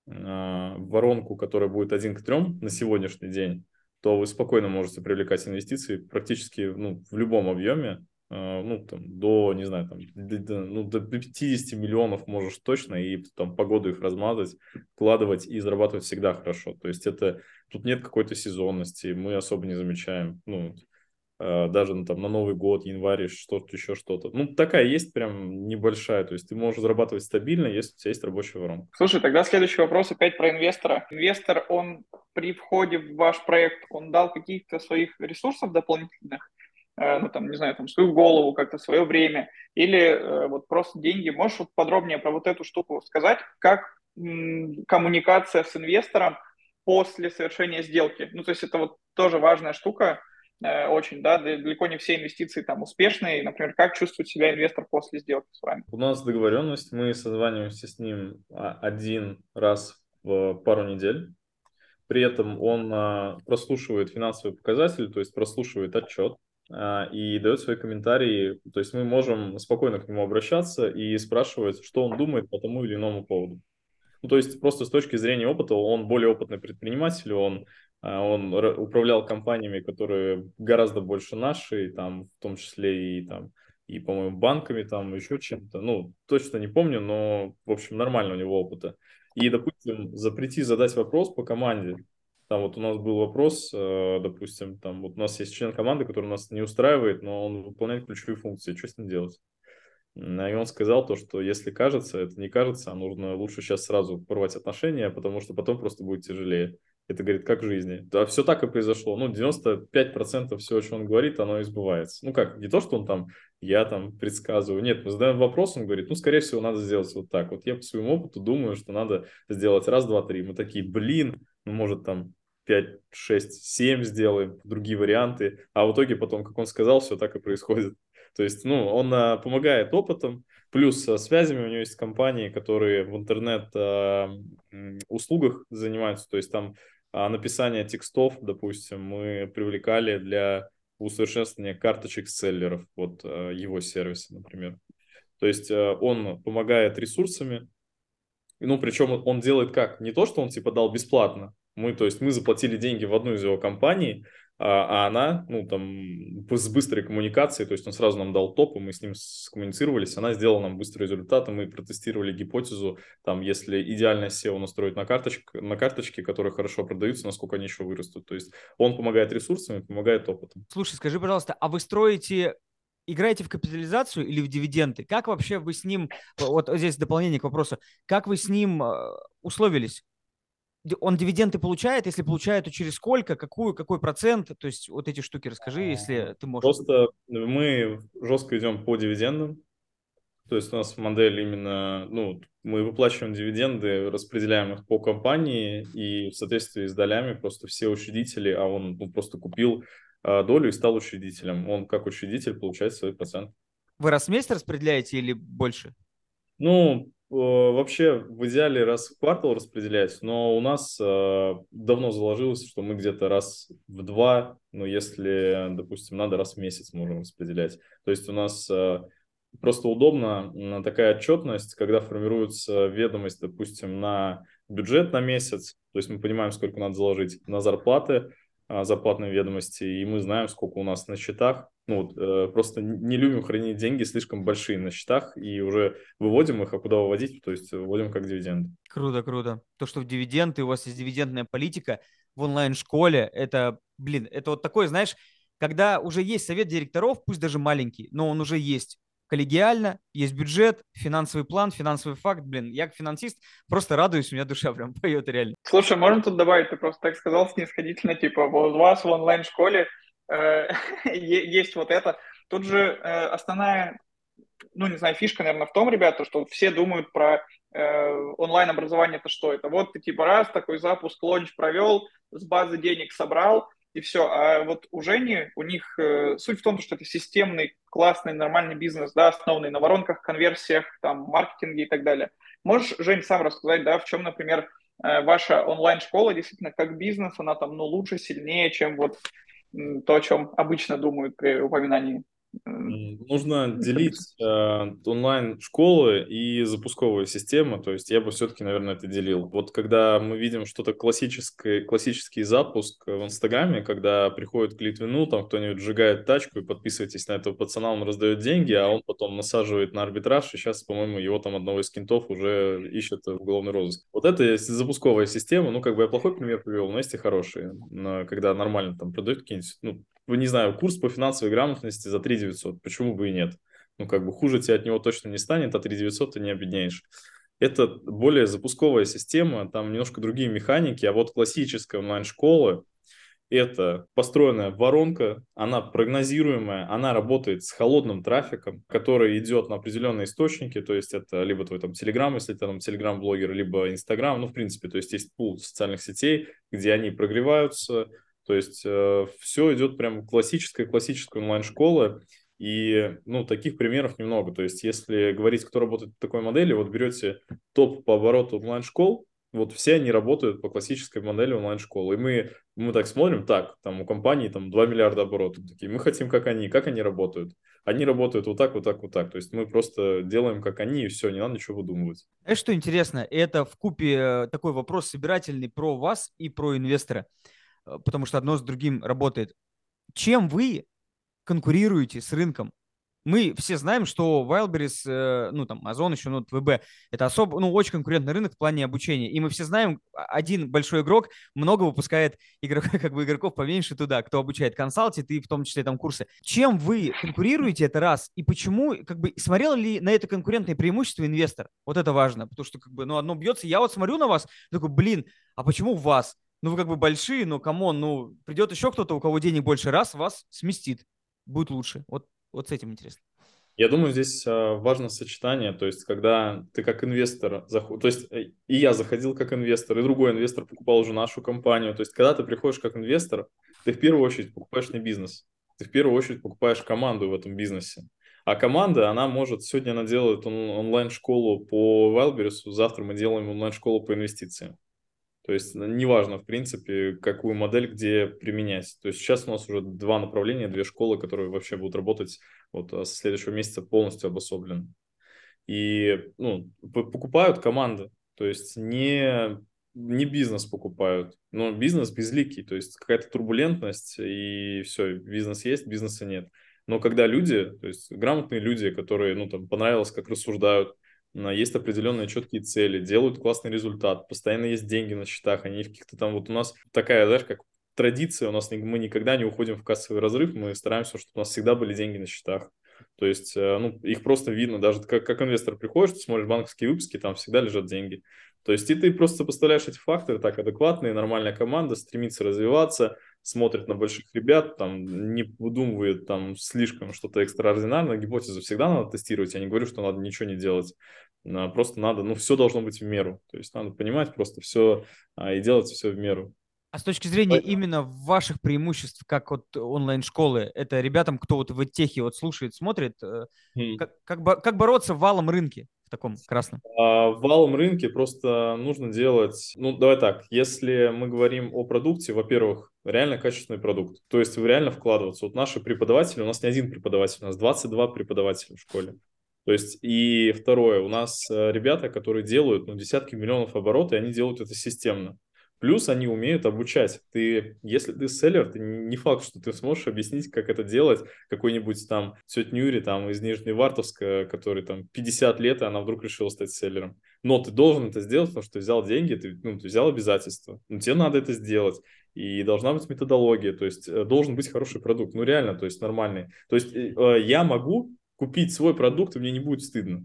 воронку, которая будет один к трем на сегодняшний день, то вы спокойно можете привлекать инвестиции практически ну, в любом объеме, э, ну, там, до, не знаю, там, до, ну, до 50 миллионов можешь точно, и там по году их размазать, вкладывать и зарабатывать всегда хорошо. То есть это, тут нет какой-то сезонности, мы особо не замечаем, ну, даже ну, там на Новый год, январь, что-то еще что-то. Ну, такая есть прям небольшая, то есть ты можешь зарабатывать стабильно, если у тебя есть рабочая воронка. Слушай, тогда следующий вопрос опять про инвестора. Инвестор, он при входе в ваш проект, он дал каких-то своих ресурсов дополнительных, э, ну, там, не знаю, там, свою голову, как-то свое время, или э, вот просто деньги. Можешь вот подробнее про вот эту штуку сказать, как м, коммуникация с инвестором после совершения сделки? Ну, то есть это вот тоже важная штука, Э, очень, да, далеко не все инвестиции там успешные. Например, как чувствует себя инвестор после сделки с вами? У нас договоренность, мы созваниваемся с ним а, один раз в пару недель. При этом он а, прослушивает финансовые показатели, то есть прослушивает отчет а, и дает свои комментарии. То есть мы можем спокойно к нему обращаться и спрашивать, что он думает по тому или иному поводу. Ну, то есть просто с точки зрения опыта он более опытный предприниматель, он он управлял компаниями, которые гораздо больше нашей, там, в том числе и там, и, по-моему, банками, там, еще чем-то. Ну, точно не помню, но, в общем, нормально у него опыта. И, допустим, запрети задать вопрос по команде. Там вот у нас был вопрос, э, допустим, там вот у нас есть член команды, который нас не устраивает, но он выполняет ключевые функции. Что с ним делать? И он сказал то, что если кажется, это не кажется, а нужно лучше сейчас сразу порвать отношения, потому что потом просто будет тяжелее. Это, говорит, как в жизни. Да, все так и произошло. Ну, 95% всего, что он говорит, оно и сбывается. Ну, как, не то, что он там, я там предсказываю. Нет, мы задаем вопрос, он говорит, ну, скорее всего, надо сделать вот так. Вот я по своему опыту думаю, что надо сделать раз, два, три. Мы такие, блин, ну, может, там 5, 6, 7 сделаем, другие варианты. А в итоге потом, как он сказал, все так и происходит. То есть, ну, он а, помогает опытом, плюс а, связями у него есть компании, которые в интернет-услугах а, занимаются, то есть там написание текстов, допустим, мы привлекали для усовершенствования карточек селлеров, вот э, его сервиса, например. То есть э, он помогает ресурсами, ну, причем он делает как? Не то, что он типа дал бесплатно. Мы, то есть мы заплатили деньги в одну из его компаний, а, а она, ну, там, с быстрой коммуникацией, то есть он сразу нам дал топ, и мы с ним скоммуницировались, она сделала нам быстрый результат, и мы протестировали гипотезу, там, если идеальное SEO настроить на, карточек, на карточки, которые хорошо продаются, насколько они еще вырастут. То есть он помогает ресурсами, помогает опытом. Слушай, скажи, пожалуйста, а вы строите играете в капитализацию или в дивиденды? Как вообще вы с ним, вот здесь дополнение к вопросу, как вы с ним э, условились? Он дивиденды получает? Если получает, то через сколько? Какую, какой процент? То есть вот эти штуки расскажи, если ты можешь. Просто мы жестко идем по дивидендам. То есть у нас модель именно, ну, мы выплачиваем дивиденды, распределяем их по компании, и в соответствии с долями просто все учредители, а он ну, просто купил а, долю и стал учредителем. Он как учредитель получает свой процент. Вы раз в месяц распределяете или больше? Ну, вообще в идеале раз в квартал распределять, но у нас э, давно заложилось, что мы где-то раз в два, ну если, допустим, надо раз в месяц можем распределять. То есть у нас э, просто удобно такая отчетность, когда формируется ведомость, допустим, на бюджет на месяц, то есть мы понимаем, сколько надо заложить на зарплаты, а, зарплатной ведомости, и мы знаем, сколько у нас на счетах. Ну, вот, э, просто не любим хранить деньги слишком большие на счетах, и уже выводим их, а куда выводить, то есть выводим как дивиденды. Круто, круто. То, что в дивиденды, у вас есть дивидендная политика в онлайн-школе, это, блин, это вот такой, знаешь, когда уже есть совет директоров, пусть даже маленький, но он уже есть коллегиально, есть бюджет, финансовый план, финансовый факт. Блин, я как финансист просто радуюсь, у меня душа прям поет реально. Слушай, можно тут добавить, ты просто так сказал снисходительно, типа, у вас в онлайн-школе э, есть вот это. Тут же э, основная, ну, не знаю, фишка, наверное, в том, ребята, что все думают про э, онлайн-образование, это что? Это вот ты типа раз такой запуск, лонч провел, с базы денег собрал, и все. А вот у Жени, у них э, суть в том, что это системный, классный, нормальный бизнес, да, основанный на воронках, конверсиях, там, маркетинге и так далее. Можешь, Жень, сам рассказать, да, в чем, например, э, ваша онлайн-школа действительно как бизнес, она там, ну, лучше, сильнее, чем вот то, о чем обычно думают при упоминании Нужно делить э, онлайн-школы и запусковые системы, то есть я бы все-таки, наверное, это делил. Вот когда мы видим что-то классическое, классический запуск в Инстаграме, когда приходит к Литвину, там кто-нибудь сжигает тачку и подписывайтесь на этого пацана, он раздает деньги, а он потом насаживает на арбитраж, и сейчас, по-моему, его там одного из кентов уже ищет в уголовный розыск. Вот это запусковая система, ну, как бы я плохой пример привел, но есть и хорошие, когда нормально там продают какие-нибудь, ну, не знаю, курс по финансовой грамотности за 3 900, почему бы и нет? Ну, как бы хуже тебе от него точно не станет, а 3 900 ты не обеднеешь. Это более запусковая система, там немножко другие механики, а вот классическая онлайн-школа – это построенная воронка, она прогнозируемая, она работает с холодным трафиком, который идет на определенные источники, то есть это либо твой там Telegram, если ты там Telegram-блогер, либо Instagram, ну, в принципе, то есть есть пул социальных сетей, где они прогреваются, то есть э, все идет прям классическая, классическая онлайн-школа, и, ну, таких примеров немного. То есть, если говорить, кто работает в такой модели, вот берете топ по обороту онлайн-школ, вот все они работают по классической модели онлайн-школы. И мы, мы так смотрим, так, там у компании там 2 миллиарда оборотов. Такие, мы хотим, как они, как они работают. Они работают вот так, вот так, вот так. То есть мы просто делаем, как они, и все, не надо ничего выдумывать. Это что интересно, это в купе э, такой вопрос собирательный про вас и про инвестора. Э, потому что одно с другим работает. Чем вы конкурируете с рынком? Мы все знаем, что Wildberries, э, ну там Озон еще, ну ВБ, это особо, ну очень конкурентный рынок в плане обучения. И мы все знаем, а, один большой игрок много выпускает игроков, как бы игроков поменьше туда, кто обучает консалтит и в том числе там курсы. Чем вы конкурируете это раз? И почему, как бы, смотрел ли на это конкурентное преимущество инвестор? Вот это важно, потому что как бы, ну одно бьется, я вот смотрю на вас, такой, блин, а почему вас? Ну вы как бы большие, но come on, ну придет еще кто-то, у кого денег больше, раз вас сместит, будет лучше. Вот, вот с этим интересно. Я думаю, здесь а, важно сочетание, то есть когда ты как инвестор, то есть э, и я заходил как инвестор, и другой инвестор покупал уже нашу компанию, то есть когда ты приходишь как инвестор, ты в первую очередь покупаешь не бизнес, ты в первую очередь покупаешь команду в этом бизнесе. А команда, она может, сегодня она делает онлайн-школу по Wildberries, завтра мы делаем онлайн-школу по инвестициям. То есть неважно, в принципе, какую модель где применять. То есть сейчас у нас уже два направления, две школы, которые вообще будут работать вот а, со следующего месяца полностью обособлены. И ну, покупают команды, то есть не, не бизнес покупают, но бизнес безликий, то есть какая-то турбулентность, и все, бизнес есть, бизнеса нет. Но когда люди, то есть грамотные люди, которые, ну, там, понравилось, как рассуждают, есть определенные четкие цели, делают классный результат, постоянно есть деньги на счетах, они в каких-то там, вот у нас такая, знаешь, как традиция, у нас мы никогда не уходим в кассовый разрыв, мы стараемся, чтобы у нас всегда были деньги на счетах. То есть, э, ну, их просто видно, даже как, как инвестор приходишь, ты смотришь банковские выпуски, там всегда лежат деньги. То есть, и ты просто поставляешь эти факторы, так, адекватные, нормальная команда, стремится развиваться, смотрит на больших ребят, там, не выдумывает там слишком что-то экстраординарное, гипотезу всегда надо тестировать, я не говорю, что надо ничего не делать, просто надо, ну, все должно быть в меру, то есть надо понимать просто все а, и делать все в меру. А с точки зрения Поэтому... именно ваших преимуществ, как вот онлайн-школы, это ребятам, кто вот в техе вот слушает, смотрит, mm. как, как, как бороться в валом рынке? В таком красном? А, в валом рынке просто нужно делать, ну, давай так, если мы говорим о продукте, во-первых, реально качественный продукт, то есть реально вкладываться. Вот наши преподаватели, у нас не один преподаватель, у нас 22 преподавателя в школе. То есть, и второе, у нас э, ребята, которые делают ну, десятки миллионов оборотов, и они делают это системно. Плюс они умеют обучать. Ты, если ты селлер, ты не факт, что ты сможешь объяснить, как это делать какой-нибудь там тетя Нюри там из Нижневартовска, который там 50 лет, и она вдруг решила стать селлером. Но ты должен это сделать, потому что ты взял деньги, ты, ну, ты взял обязательства. Но тебе надо это сделать. И должна быть методология, то есть э, должен быть хороший продукт. Ну реально, то есть нормальный. То есть э, э я могу купить свой продукт, и мне не будет стыдно.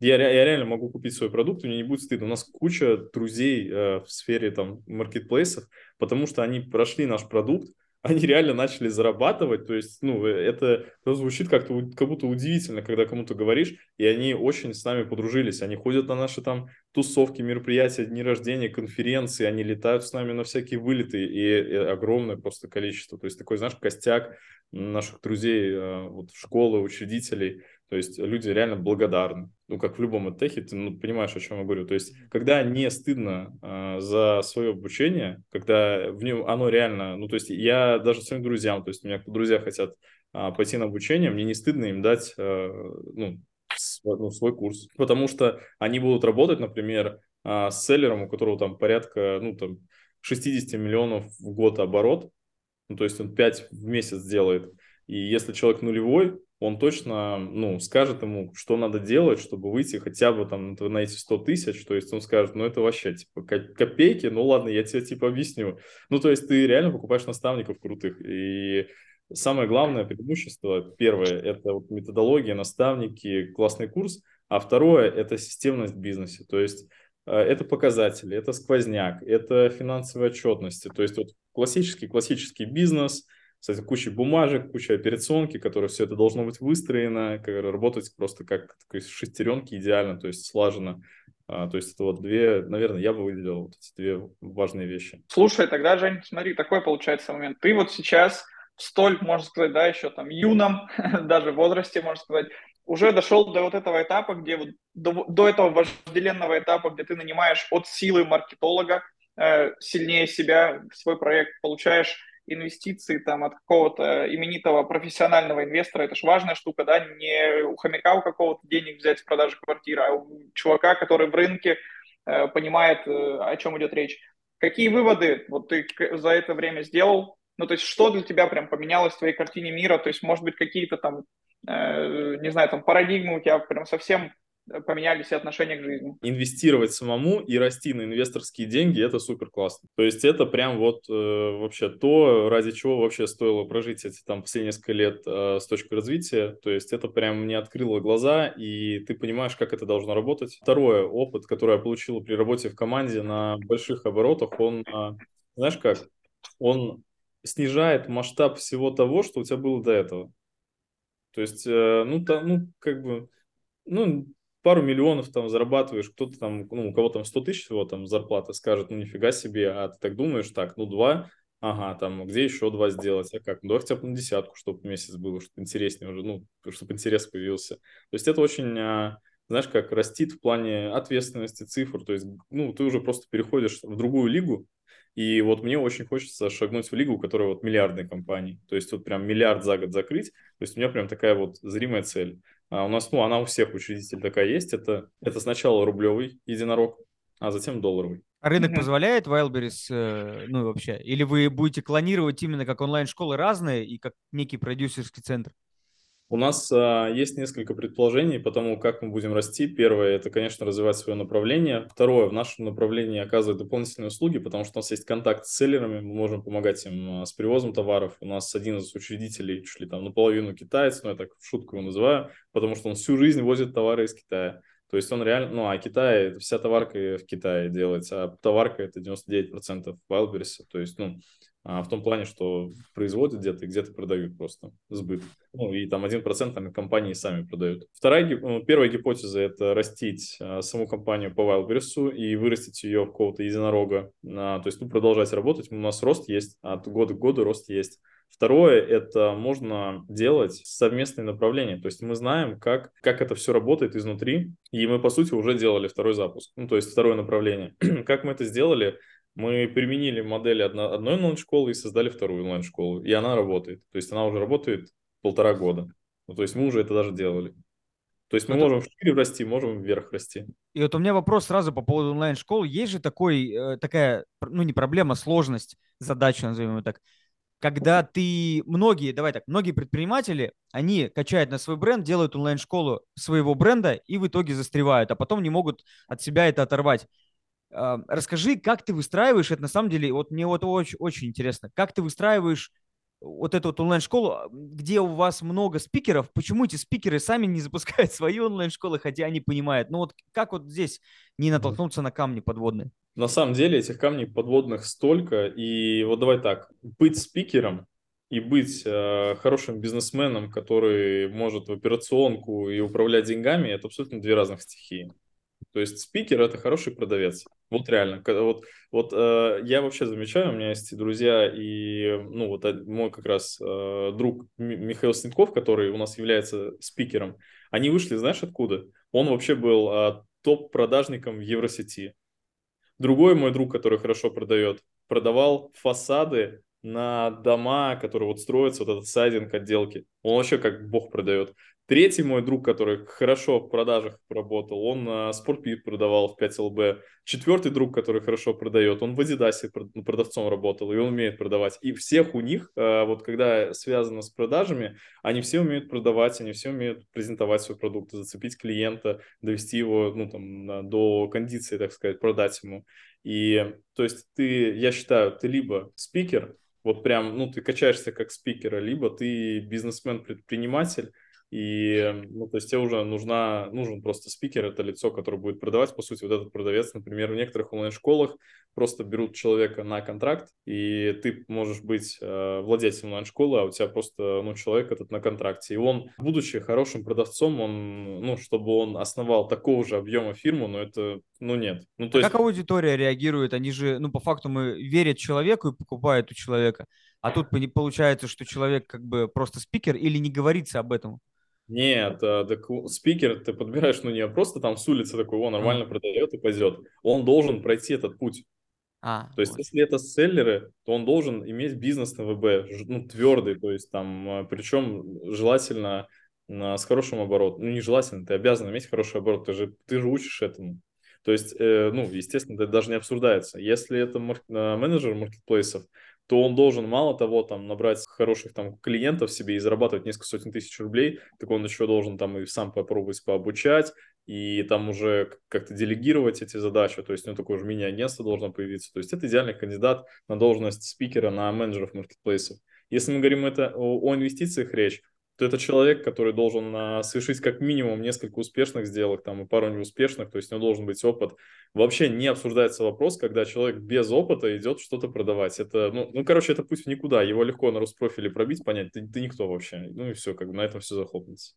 Я, я реально могу купить свой продукт, и мне не будет стыдно. У нас куча друзей э, в сфере там маркетплейсов, потому что они прошли наш продукт, они реально начали зарабатывать, то есть, ну, это, это звучит как-то как будто удивительно, когда кому-то говоришь, и они очень с нами подружились, они ходят на наши там тусовки, мероприятия, дни рождения, конференции, они летают с нами на всякие вылеты, и, и огромное просто количество, то есть такой, знаешь, костяк наших друзей, э, вот школы, учредителей, то есть люди реально благодарны. Ну, как в любом техе, ты ну, понимаешь, о чем я говорю. То есть, когда не стыдно э, за свое обучение, когда в нем оно реально, ну, то есть я даже своим друзьям, то есть у меня друзья хотят э, пойти на обучение, мне не стыдно им дать, э, ну, свой, ну, свой курс, потому что они будут работать, например, э, с селлером, у которого там порядка, ну, там, 60 миллионов в год оборот, ну, то есть он 5 в месяц делает, и если человек нулевой, он точно, ну, скажет ему, что надо делать, чтобы выйти хотя бы там на эти 100 тысяч, то есть он скажет, ну, это вообще, типа, копейки, ну, ладно, я тебе, типа, объясню. Ну, то есть ты реально покупаешь наставников крутых, и самое главное преимущество, первое, это вот методология, наставники, классный курс, а второе, это системность в бизнесе, то есть э, это показатели, это сквозняк, это финансовая отчетность, то есть вот классический, классический бизнес – кстати, куча бумажек, куча операционки, которые все это должно быть выстроено, как, работать просто как такой шестеренки идеально, то есть слаженно. А, то есть это вот две, наверное, я бы выделил вот эти две важные вещи. Слушай, тогда, Жень, смотри, такой получается момент. Ты вот сейчас в столь, можно сказать, да, еще там юном, даже возрасте, можно сказать, уже дошел до вот этого этапа, где вот до, до этого вожделенного этапа, где ты нанимаешь от силы маркетолога э, сильнее себя в свой проект, получаешь инвестиции там от какого-то именитого профессионального инвестора, это же важная штука, да, не у хомяка у какого-то денег взять в продаже квартиры, а у чувака, который в рынке э, понимает, э, о чем идет речь. Какие выводы вот ты за это время сделал? Ну, то есть, что для тебя прям поменялось в твоей картине мира? То есть, может быть, какие-то там, э, не знаю, там парадигмы у тебя прям совсем поменялись и отношения к жизни. Инвестировать самому и расти на инвесторские деньги – это супер классно. То есть это прям вот э, вообще то, ради чего вообще стоило прожить эти там все несколько лет э, с точки развития. То есть это прям мне открыло глаза, и ты понимаешь, как это должно работать. Второе, опыт, который я получил при работе в команде на больших оборотах, он, э, знаешь как, он снижает масштаб всего того, что у тебя было до этого. То есть, э, ну, та, ну, как бы, ну, пару миллионов там зарабатываешь, кто-то там, ну, у кого там 100 тысяч всего там зарплата, скажет, ну, нифига себе, а ты так думаешь, так, ну, два, ага, там, где еще два сделать, а как, ну, давай хотя бы на десятку, чтобы месяц было, чтобы интереснее уже, ну, чтобы интерес появился. То есть это очень, а, знаешь, как растит в плане ответственности, цифр, то есть, ну, ты уже просто переходишь в другую лигу, и вот мне очень хочется шагнуть в лигу, которая вот миллиардной компании. То есть вот прям миллиард за год закрыть. То есть у меня прям такая вот зримая цель. А у нас, ну, она у всех учредителей такая есть. Это, это сначала рублевый единорог, а затем долларовый. А рынок mm-hmm. позволяет Wildberries, э, ну, вообще? Или вы будете клонировать именно как онлайн-школы разные и как некий продюсерский центр? У нас а, есть несколько предположений по тому, как мы будем расти. Первое – это, конечно, развивать свое направление. Второе – в нашем направлении оказывать дополнительные услуги, потому что у нас есть контакт с селлерами, мы можем помогать им а, с перевозом товаров. У нас один из учредителей, чуть ли там наполовину китаец, но я так в шутку его называю, потому что он всю жизнь возит товары из Китая. То есть он реально, ну, а Китай, вся товарка в Китае делается, а товарка это 99% Wildberries. То есть, ну, в том плане, что производят где-то и где-то продают просто сбыт. Ну, и там 1% там, компании сами продают. Вторая, ну, первая гипотеза – это растить а, саму компанию по Wildberries и вырастить ее в какого-то единорога. А, то есть, ну, продолжать работать. У нас рост есть, от года к году рост есть. Второе, это можно делать совместные направления. То есть мы знаем, как, как это все работает изнутри, и мы, по сути, уже делали второй запуск, ну, то есть второе направление. как мы это сделали? Мы применили модель одно, одной онлайн-школы и создали вторую онлайн-школу, и она работает. То есть она уже работает полтора года. Ну, то есть мы уже это даже делали. То есть мы это... можем шире расти, можем вверх расти. И вот у меня вопрос сразу по поводу онлайн-школ. Есть же такой, э, такая, ну не проблема, сложность, задача, назовем ее так, когда ты, многие, давай так, многие предприниматели, они качают на свой бренд, делают онлайн-школу своего бренда и в итоге застревают, а потом не могут от себя это оторвать. А, расскажи, как ты выстраиваешь это на самом деле, вот мне вот очень, очень интересно, как ты выстраиваешь вот эту вот онлайн-школу, а, где у вас много спикеров, почему эти спикеры сами не запускают свои онлайн-школы, хотя они понимают? Ну вот как вот здесь не натолкнуться на камни подводные? На самом деле этих камней подводных столько, и вот давай так, быть спикером и быть э, хорошим бизнесменом, который может в операционку и управлять деньгами, это абсолютно две разных стихии. То есть спикер это хороший продавец. Вот реально. Вот, вот э, я вообще замечаю, у меня есть друзья и, ну, вот мой как раз э, друг Михаил Снетков, который у нас является спикером, они вышли, знаешь, откуда? Он вообще был э, топ-продажником в Евросети. Другой мой друг, который хорошо продает, продавал фасады на дома, которые вот строятся, вот этот сайдинг отделки. Он вообще как бог продает. Третий мой друг, который хорошо в продажах работал, он uh, спортпит продавал в 5ЛБ. Четвертый друг, который хорошо продает, он в Адидасе ну, продавцом работал, и он умеет продавать. И всех у них, uh, вот когда связано с продажами, они все умеют продавать, они все умеют презентовать свой продукт, зацепить клиента, довести его ну, там, до кондиции, так сказать, продать ему. И то есть ты, я считаю, ты либо спикер, вот прям, ну, ты качаешься как спикера, либо ты бизнесмен-предприниматель, и, ну, то есть тебе уже нужна, нужен просто спикер, это лицо, которое будет продавать, по сути, вот этот продавец, например, в некоторых онлайн-школах просто берут человека на контракт, и ты можешь быть э, владельцем онлайн-школы, а у тебя просто, ну, человек этот на контракте. И он, будучи хорошим продавцом, он, ну, чтобы он основал такого же объема фирму, но это, ну, нет. Ну, то а есть... Как аудитория реагирует? Они же, ну, по факту мы верят человеку и покупают у человека. А тут получается, что человек как бы просто спикер или не говорится об этом? Нет, а, так спикер ты подбираешь, ну не просто там с улицы такой, он нормально продает и пойдет. Он должен пройти этот путь. А, то есть, вот. если это селлеры, то он должен иметь бизнес на ВБ, ну, твердый, то есть там, а, причем желательно с хорошим оборотом. Ну, не желательно, ты обязан иметь хороший оборот, ты же, ты же учишь этому. То есть, э, ну, естественно, это даже не обсуждается. Если это мар- менеджер маркетплейсов, то он должен мало того там набрать хороших там клиентов себе и зарабатывать несколько сотен тысяч рублей, так он еще должен там и сам попробовать пообучать, и там уже как-то делегировать эти задачи, то есть у него такое же мини-агентство должно появиться. То есть это идеальный кандидат на должность спикера, на менеджеров маркетплейсов. Если мы говорим это о, о инвестициях речь, то это человек, который должен а, совершить как минимум несколько успешных сделок, там, и пару неуспешных, то есть у него должен быть опыт. Вообще не обсуждается вопрос, когда человек без опыта идет что-то продавать. Это, ну, ну, короче, это путь в никуда. Его легко на Роспрофиле пробить, понять, ты, ты никто вообще. Ну и все, как бы на этом все захлопнется.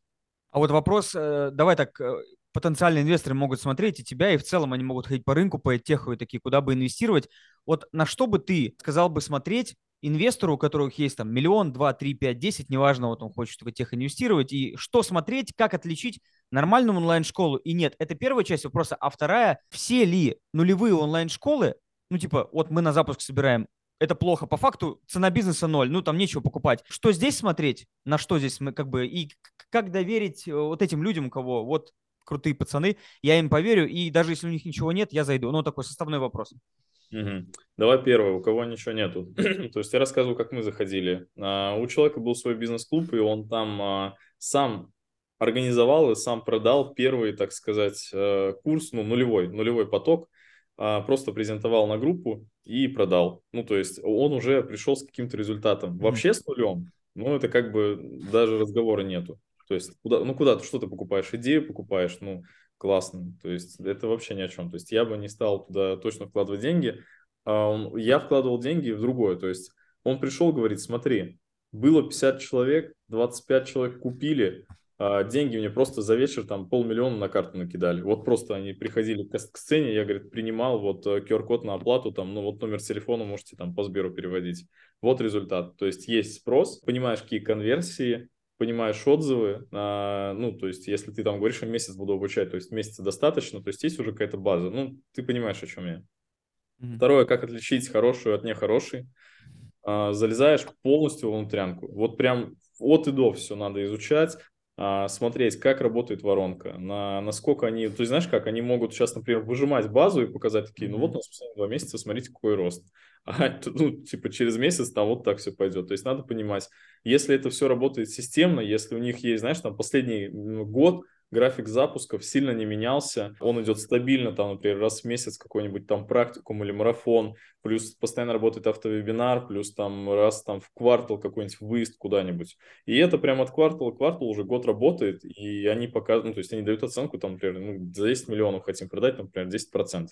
А вот вопрос, э, давай так, э, потенциальные инвесторы могут смотреть и тебя, и в целом они могут ходить по рынку, по теху и такие, куда бы инвестировать. Вот на что бы ты сказал бы смотреть инвестору, у которых есть там миллион, два, три, пять, десять, неважно, вот он хочет в тех инвестировать, и что смотреть, как отличить нормальную онлайн-школу и нет. Это первая часть вопроса. А вторая, все ли нулевые онлайн-школы, ну типа, вот мы на запуск собираем, это плохо. По факту цена бизнеса ноль, ну там нечего покупать. Что здесь смотреть, на что здесь мы как бы, и как доверить э, вот этим людям, кого вот крутые пацаны, я им поверю, и даже если у них ничего нет, я зайду. Ну, такой составной вопрос. Угу. Давай первое, у кого ничего нету. То есть я рассказываю, как мы заходили. А, у человека был свой бизнес-клуб, и он там а, сам организовал и сам продал первый, так сказать, э, курс, ну, нулевой, нулевой поток, а, просто презентовал на группу и продал. Ну, то есть он уже пришел с каким-то результатом. Вообще с нулем, ну, это как бы даже разговора нету. То есть, куда, ну, куда ты, что ты покупаешь? Идею покупаешь, ну, классно. То есть это вообще ни о чем. То есть я бы не стал туда точно вкладывать деньги. А я вкладывал деньги в другое. То есть он пришел, говорит, смотри, было 50 человек, 25 человек купили, а, деньги мне просто за вечер там полмиллиона на карту накидали. Вот просто они приходили к, сцене, я, говорит, принимал вот QR-код э, на оплату, там, ну вот номер телефона можете там по Сберу переводить. Вот результат. То есть есть спрос, понимаешь, какие конверсии, понимаешь отзывы, а, ну, то есть, если ты там говоришь, что месяц буду обучать, то есть месяца достаточно, то есть есть уже какая-то база, ну, ты понимаешь, о чем я. Mm-hmm. Второе, как отличить хорошую от нехорошей. А, залезаешь полностью в внутрянку. Вот прям от и до все надо изучать, смотреть, как работает воронка, на, насколько они, то есть знаешь как, они могут сейчас, например, выжимать базу и показать такие, ну вот у нас последние два месяца, смотрите, какой рост. А ну, типа через месяц там вот так все пойдет. То есть надо понимать, если это все работает системно, если у них есть, знаешь, там последний год график запусков сильно не менялся, он идет стабильно, там, например, раз в месяц какой-нибудь там практикум или марафон, плюс постоянно работает автовебинар, плюс там раз там в квартал какой-нибудь выезд куда-нибудь. И это прямо от квартала к кварталу уже год работает, и они показывают, ну, то есть они дают оценку, там, например, ну, за 10 миллионов хотим продать, например, 10%.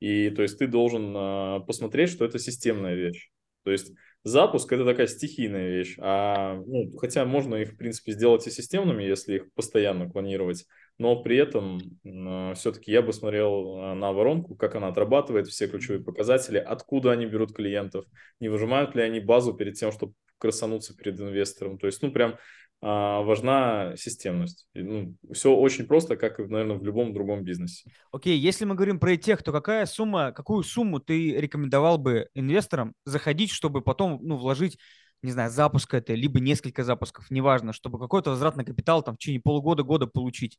И то есть ты должен э, посмотреть, что это системная вещь. То есть запуск это такая стихийная вещь, а, ну, хотя можно их, в принципе, сделать и системными, если их постоянно клонировать, но при этом э, все-таки я бы смотрел а, на воронку, как она отрабатывает все ключевые показатели, откуда они берут клиентов, не выжимают ли они базу перед тем, чтобы красануться перед инвестором. То есть, ну, прям а, важна системность. Ну, все очень просто, как, наверное, в любом другом бизнесе. Окей, okay, если мы говорим про тех, то какая сумма, какую сумму ты рекомендовал бы инвесторам заходить, чтобы потом ну, вложить не знаю, запуск это, либо несколько запусков, неважно, чтобы какой-то возвратный капитал там в течение полугода-года получить?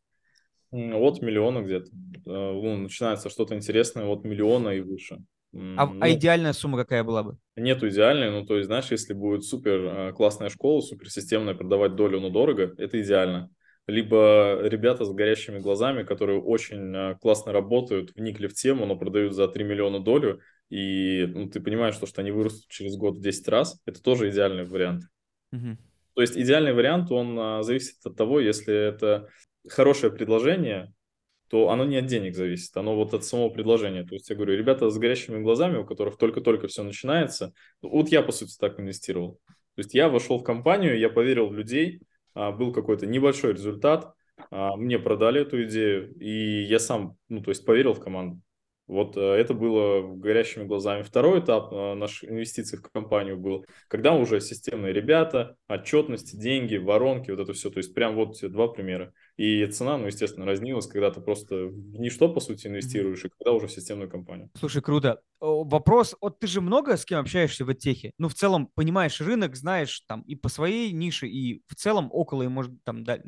От миллиона где-то. Э, ну, начинается что-то интересное от миллиона и выше. А, а, ну, а идеальная сумма какая была бы? Нету идеальной, ну то есть, знаешь, если будет супер э, классная школа, супер системная, продавать долю, но дорого, это идеально. Либо ребята с горящими глазами, которые очень э, классно работают, вникли в тему, но продают за 3 миллиона долю, и ну, ты понимаешь, что, что они вырастут через год в 10 раз, это тоже идеальный вариант. Угу. То есть идеальный вариант, он а, зависит от того, если это хорошее предложение, то оно не от денег зависит, оно вот от самого предложения. То есть я говорю, ребята с горящими глазами, у которых только-только все начинается, вот я, по сути, так инвестировал. То есть я вошел в компанию, я поверил в людей, а, был какой-то небольшой результат, а, мне продали эту идею, и я сам, ну, то есть поверил в команду. Вот э, это было горящими глазами. Второй этап э, наших инвестиций в компанию был, когда уже системные ребята, отчетности, деньги, воронки, вот это все. То есть прям вот два примера. И цена, ну, естественно, разнилась, когда ты просто в ничто, по сути, инвестируешь, и когда уже в системную компанию. Слушай, круто. Вопрос, вот ты же много с кем общаешься в техе? Ну, в целом, понимаешь рынок, знаешь там и по своей нише, и в целом около, и, может, там, да,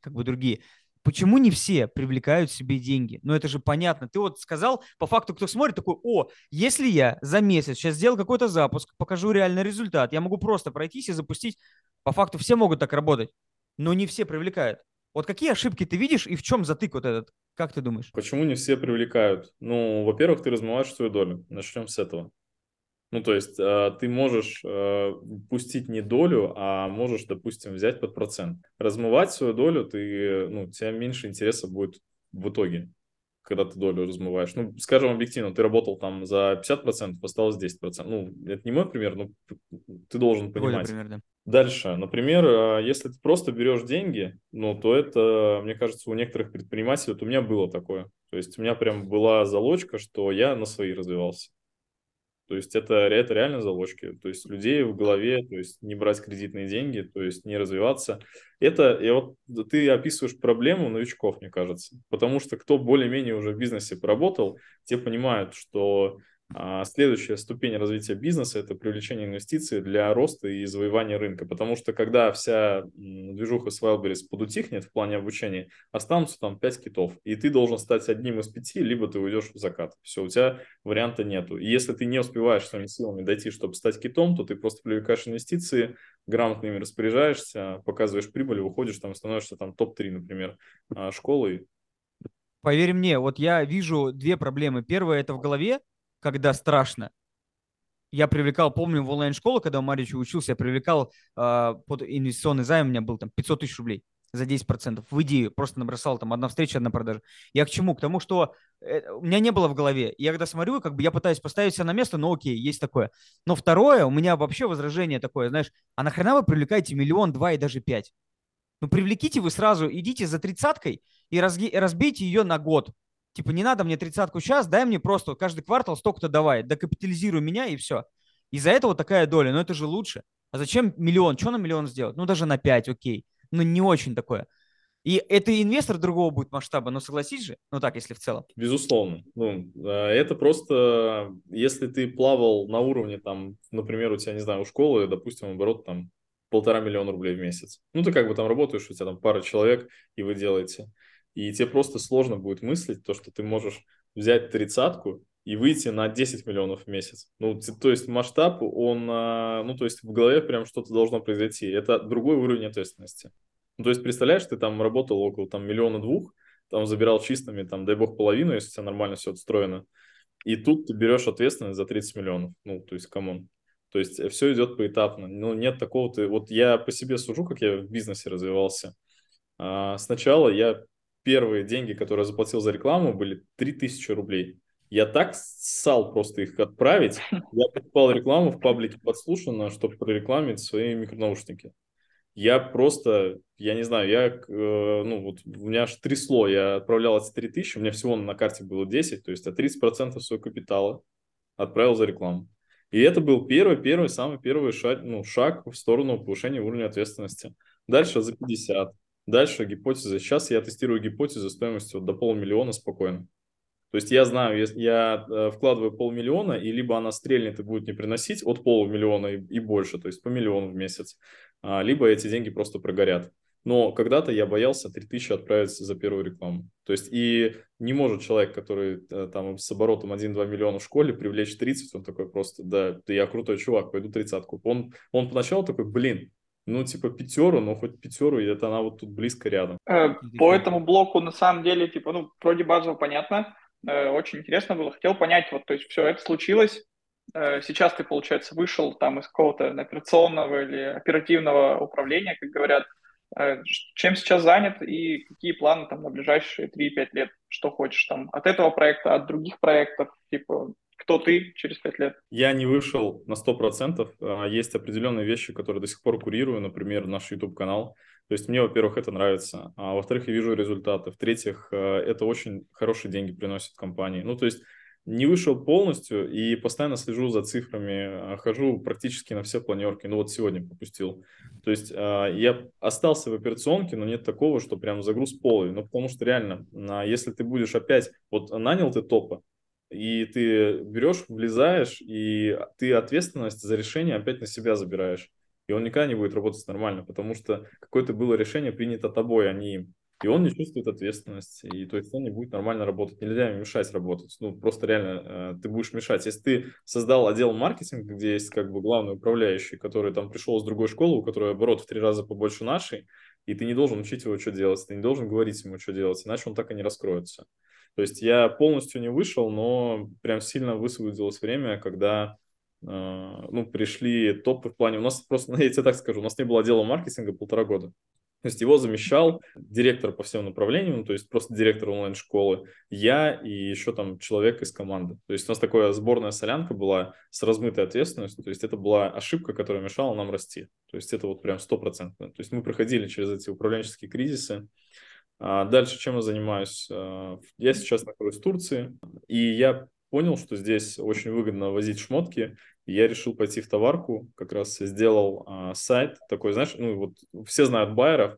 как бы другие. Почему не все привлекают себе деньги? Ну, это же понятно. Ты вот сказал, по факту, кто смотрит, такой, о, если я за месяц сейчас сделал какой-то запуск, покажу реальный результат, я могу просто пройтись и запустить. По факту все могут так работать, но не все привлекают. Вот какие ошибки ты видишь и в чем затык вот этот? Как ты думаешь? Почему не все привлекают? Ну, во-первых, ты размываешь свою долю. Начнем с этого. Ну, то есть э, ты можешь э, пустить не долю, а можешь, допустим, взять под процент. Размывать свою долю, ты, ну, у тебя меньше интереса будет в итоге, когда ты долю размываешь. Ну, скажем объективно, ты работал там за 50%, осталось 10%. Ну, это не мой пример, но ты должен понимать. Пример, да. Дальше, например, э, если ты просто берешь деньги, ну, то это, мне кажется, у некоторых предпринимателей, вот у меня было такое. То есть у меня прям была залочка, что я на свои развивался. То есть это, это реально залочки. То есть людей в голове, то есть не брать кредитные деньги, то есть не развиваться. Это, и вот ты описываешь проблему новичков, мне кажется. Потому что кто более-менее уже в бизнесе поработал, те понимают, что а следующая ступень развития бизнеса – это привлечение инвестиций для роста и завоевания рынка. Потому что когда вся движуха с Wildberries подутихнет в плане обучения, останутся там 5 китов. И ты должен стать одним из пяти, либо ты уйдешь в закат. Все, у тебя варианта нету. И если ты не успеваешь своими силами дойти, чтобы стать китом, то ты просто привлекаешь инвестиции, грамотно ими распоряжаешься, показываешь прибыль, выходишь там, становишься там топ-3, например, а, школы. Поверь мне, вот я вижу две проблемы. Первая – это в голове, когда страшно. Я привлекал, помню, в онлайн-школу, когда у Марича учился, я привлекал э, под инвестиционный займ, у меня был там 500 тысяч рублей за 10%. В идею просто набросал там одна встреча, одна продажа. Я к чему? К тому, что э, у меня не было в голове. Я когда смотрю, как бы я пытаюсь поставить себя на место, ну окей, есть такое. Но второе, у меня вообще возражение такое, знаешь, а нахрена вы привлекаете миллион, два и даже пять? Ну, привлеките вы сразу, идите за тридцаткой и разбейте ее на год. Типа, не надо мне тридцатку сейчас, дай мне просто каждый квартал столько-то давай, докапитализируй меня и все. Из-за этого такая доля, но это же лучше. А зачем миллион? Что на миллион сделать? Ну, даже на 5, окей. Ну, не очень такое. И это инвестор другого будет масштаба, но согласись же, ну так, если в целом. Безусловно. Ну, а, это просто, если ты плавал на уровне, там, например, у тебя, не знаю, у школы, допустим, оборот там полтора миллиона рублей в месяц. Ну, ты как бы там работаешь, у тебя там пара человек, и вы делаете. И тебе просто сложно будет мыслить то, что ты можешь взять тридцатку и выйти на 10 миллионов в месяц. Ну, то есть масштаб, он, а, ну, то есть в голове прям что-то должно произойти. Это другой уровень ответственности. Ну, то есть представляешь, ты там работал около там миллиона двух, там забирал чистыми, там, дай бог, половину, если у тебя нормально все отстроено. И тут ты берешь ответственность за 30 миллионов. Ну, то есть, come on. То есть все идет поэтапно. Ну, нет такого... Ты... Вот я по себе сужу, как я в бизнесе развивался. А, сначала я первые деньги, которые я заплатил за рекламу, были 3000 рублей. Я так ссал просто их отправить. Я покупал рекламу в паблике подслушано, чтобы прорекламить свои микронаушники. Я просто, я не знаю, я, э, ну вот у меня аж трясло, я отправлял эти 3000, у меня всего на карте было 10, то есть а 30% своего капитала отправил за рекламу. И это был первый, первый, самый первый шаг, ну, шаг в сторону повышения уровня ответственности. Дальше за 50, дальше гипотеза. Сейчас я тестирую гипотезу стоимостью до полмиллиона спокойно. То есть я знаю, я э, вкладываю полмиллиона, и либо она стрельнет и будет не приносить от полумиллиона и, больше, то есть по миллиону в месяц, а, либо эти деньги просто прогорят. Но когда-то я боялся 3000 отправить за первую рекламу. То есть и не может человек, который э, там с оборотом 1-2 миллиона в школе, привлечь 30, он такой просто, да, да я крутой чувак, пойду тридцатку. Он, он поначалу такой, блин, ну, типа, пятеру, но хоть пятеру, и это она вот тут близко рядом. Э, по этому блоку, на самом деле, типа, ну, вроде базово понятно, э, очень интересно было. Хотел понять, вот, то есть все это случилось, сейчас ты, получается, вышел там из какого-то операционного или оперативного управления, как говорят, Э, чем сейчас занят и какие планы там на ближайшие 3-5 лет? Что хочешь там от этого проекта, от других проектов? Типа, кто ты через 5 лет? Я не вышел на 100%. А, есть определенные вещи, которые до сих пор курирую, например, наш YouTube-канал. То есть мне, во-первых, это нравится, а во-вторых, я вижу результаты. В-третьих, э, это очень хорошие деньги приносит компании. Ну, то есть не вышел полностью и постоянно слежу за цифрами, а, хожу практически на все планерки. Ну вот сегодня попустил. То есть а, я остался в операционке, но нет такого, что прям загруз полый. Ну потому что реально, если ты будешь опять, вот нанял ты топа, и ты берешь, влезаешь, и ты ответственность за решение опять на себя забираешь. И он никогда не будет работать нормально, потому что какое-то было решение принято тобой, а не им и он не чувствует ответственности, и то есть он не будет нормально работать. Нельзя ему мешать работать. Ну, просто реально э, ты будешь мешать. Если ты создал отдел маркетинга, где есть как бы главный управляющий, который там пришел с другой школы, у которой оборот в три раза побольше нашей, и ты не должен учить его, что делать, ты не должен говорить ему, что делать, иначе он так и не раскроется. То есть я полностью не вышел, но прям сильно высвободилось время, когда э, ну, пришли топы в плане... У нас просто, я тебе так скажу, у нас не было отдела маркетинга полтора года. То есть его замещал директор по всем направлениям, ну, то есть просто директор онлайн-школы, я и еще там человек из команды. То есть у нас такая сборная солянка была с размытой ответственностью, то есть это была ошибка, которая мешала нам расти. То есть это вот прям стопроцентно. То есть мы проходили через эти управленческие кризисы. А дальше чем я занимаюсь? А, я сейчас нахожусь в Турции, и я понял, что здесь очень выгодно возить шмотки, я решил пойти в товарку, как раз сделал а, сайт такой, знаешь, ну вот все знают байеров,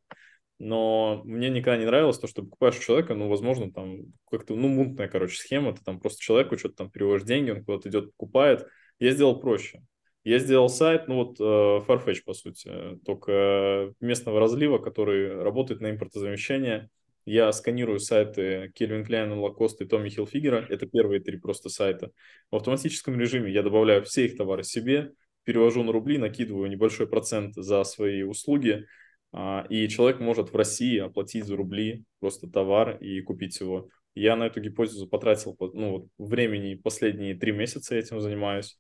но мне никогда не нравилось то, что покупаешь у человека, ну, возможно, там как-то, ну, мутная, короче, схема, ты там просто человеку что-то там переводишь деньги, он куда-то идет, покупает. Я сделал проще. Я сделал сайт, ну вот э, Farfetch, по сути, только местного разлива, который работает на импортозамещение, я сканирую сайты Кельвин Кляйн, Лакост и Томми Хилфигера. Это первые три просто сайта. В автоматическом режиме я добавляю все их товары себе, перевожу на рубли, накидываю небольшой процент за свои услуги, а, и человек может в России оплатить за рубли просто товар и купить его. Я на эту гипотезу потратил ну, времени последние три месяца этим занимаюсь.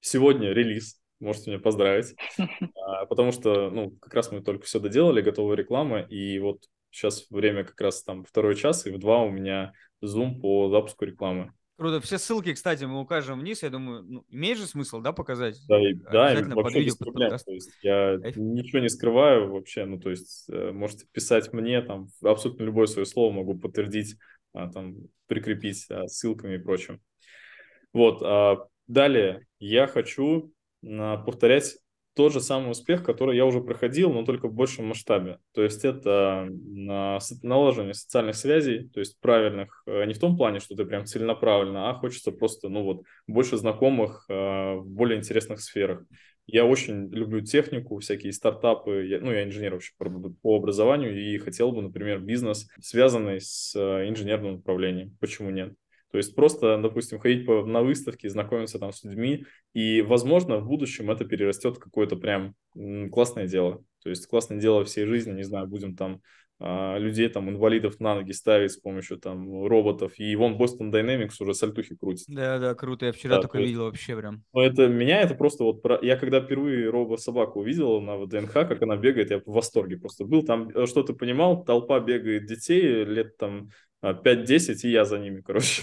Сегодня релиз, можете меня поздравить, а, потому что, ну, как раз мы только все доделали, готовая реклама, и вот Сейчас время как раз там второй час, и в два у меня Zoom по запуску рекламы. Круто. Все ссылки, кстати, мы укажем вниз. Я думаю, ну, имеет же смысл, да, показать? Да, да вообще видео, под подкаст. То есть я Кайф. ничего не скрываю вообще. Ну, то есть э, можете писать мне, там, абсолютно любое свое слово могу подтвердить, а, там, прикрепить а, ссылками и прочим. Вот. А, далее я хочу а, повторять тот же самый успех, который я уже проходил, но только в большем масштабе. То есть это наложение социальных связей, то есть правильных, э, не в том плане, что ты прям целенаправленно, а хочется просто, ну вот, больше знакомых э, в более интересных сферах. Я очень люблю технику, всякие стартапы. Я, ну, я инженер вообще по образованию и хотел бы, например, бизнес, связанный с э, инженерным направлением. Почему нет? То есть просто, допустим, ходить по, на выставки, знакомиться там с людьми, и, возможно, в будущем это перерастет в какое-то прям классное дело. То есть классное дело всей жизни, не знаю, будем там а, людей, там, инвалидов на ноги ставить с помощью там роботов. И вон Boston Dynamics уже сальтухи крутит. Да, да, круто. Я вчера да, только видел вообще прям. Но это меня это просто вот... Про... Я когда впервые робо-собаку увидел на ВДНХ, как она бегает, я в восторге просто был. Там э, что-то понимал, толпа бегает детей лет там 5-10, и я за ними, короче.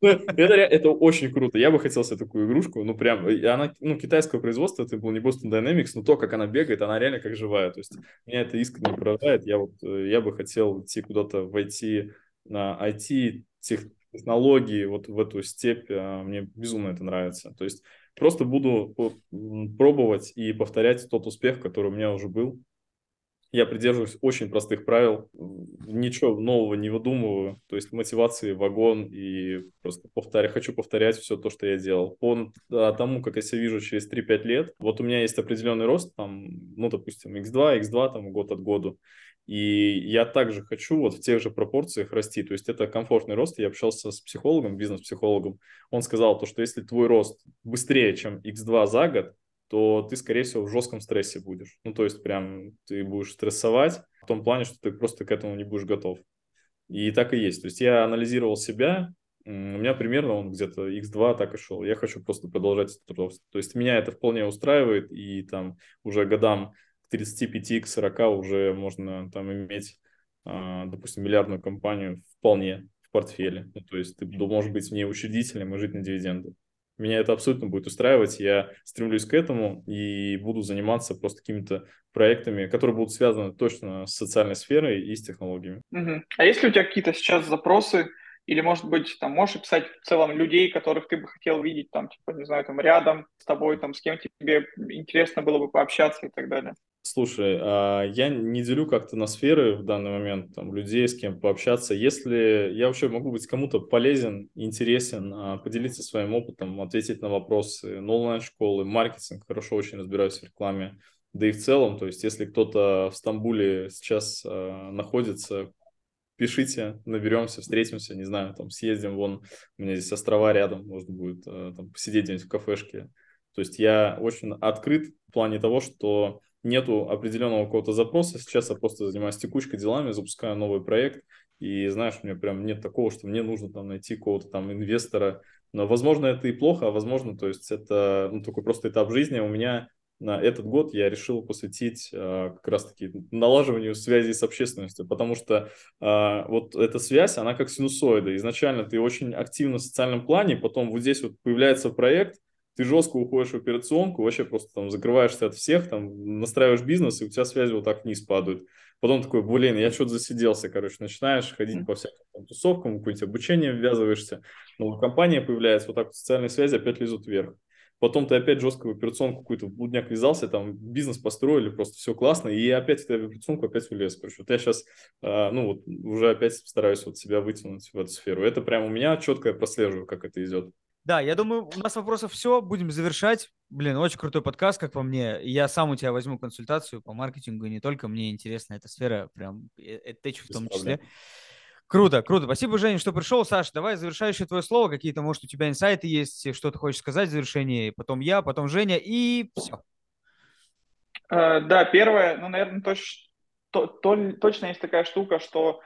это, это очень круто. Я бы хотел себе такую игрушку. Ну, прям, она, ну, китайского производства, это был не Boston Dynamics, но то, как она бегает, она реально как живая. То есть меня это искренне поражает. Я вот, э, я бы хотел идти куда-то войти на IT, тех, технологии, вот в эту степь. А, мне безумно это нравится. То есть просто буду пробовать и повторять тот успех, который у меня уже был. Я придерживаюсь очень простых правил, ничего нового не выдумываю, то есть мотивации вагон и просто повторяю, хочу повторять все то, что я делал. По тому, как я себя вижу через 3-5 лет, вот у меня есть определенный рост, там, ну, допустим, x2, x2, там, год от года, и я также хочу вот в тех же пропорциях расти. То есть это комфортный рост. Я общался с психологом, бизнес-психологом. Он сказал то, что если твой рост быстрее, чем x2 за год, то ты, скорее всего, в жестком стрессе будешь. Ну, то есть прям ты будешь стрессовать в том плане, что ты просто к этому не будешь готов. И так и есть. То есть я анализировал себя, у меня примерно он где-то x2 так и шел. Я хочу просто продолжать этот рост. То есть меня это вполне устраивает, и там уже годам к 35, к 40 уже можно там иметь, а, допустим, миллиардную компанию вполне в портфеле. Ну, то есть ты можешь быть в ней учредителем и жить на дивиденды. Меня это абсолютно будет устраивать. Я стремлюсь к этому и буду заниматься просто какими-то проектами, которые будут связаны точно с социальной сферой и с технологиями. Угу. А есть ли у тебя какие-то сейчас запросы или, может быть, там можешь описать в целом людей, которых ты бы хотел видеть, там, типа, не знаю, там, рядом с тобой, там, с кем тебе интересно было бы пообщаться и так далее? Слушай, а, я не делю как-то на сферы в данный момент, там, людей, с кем пообщаться. Если я вообще могу быть кому-то полезен, интересен, а, поделиться своим опытом, ответить на вопросы, ну, онлайн-школы, маркетинг, хорошо очень разбираюсь в рекламе, да и в целом, то есть если кто-то в Стамбуле сейчас э, находится, пишите, наберемся, встретимся, не знаю, там съездим, вон, у меня здесь острова рядом, можно будет э, там посидеть где-нибудь в кафешке. То есть я очень открыт в плане того, что нету определенного какого-то запроса. Сейчас я просто занимаюсь текучкой делами, запускаю новый проект. И знаешь, у меня прям нет такого, что мне нужно там найти какого-то там инвестора. Но, возможно, это и плохо, а возможно, то есть это ну, такой просто этап жизни. У меня на этот год я решил посвятить э, как раз-таки налаживанию связи с общественностью, потому что э, вот эта связь, она как синусоида. Изначально ты очень активно в социальном плане, потом вот здесь вот появляется проект, ты жестко уходишь в операционку, вообще просто там закрываешься от всех, там настраиваешь бизнес, и у тебя связи вот так вниз падают. Потом такой, блин, я что-то засиделся, короче, начинаешь ходить по всяким там, тусовкам, какое-нибудь обучение ввязываешься, новая компания появляется, вот так вот социальные связи опять лезут вверх. Потом ты опять жестко в операционку какую-то в блудняк ввязался, там бизнес построили, просто все классно, и опять ты в операционку опять влез. Короче, вот я сейчас, э, ну вот, уже опять стараюсь вот себя вытянуть в эту сферу. Это прям у меня четко я прослеживаю, как это идет. Да, я думаю, у нас вопросов все. Будем завершать. Блин, очень крутой подкаст, как по мне. Я сам у тебя возьму консультацию по маркетингу, и не только мне интересна эта сфера, прям этич в том числе. Круто, круто. Спасибо, Женя, что пришел. Саш, давай завершающее твое слово. Какие-то, может, у тебя инсайты есть, что ты хочешь сказать в завершении. Потом я, потом Женя, и все. Uh, да, первое, ну, наверное, точ, то, то, точно есть такая штука, что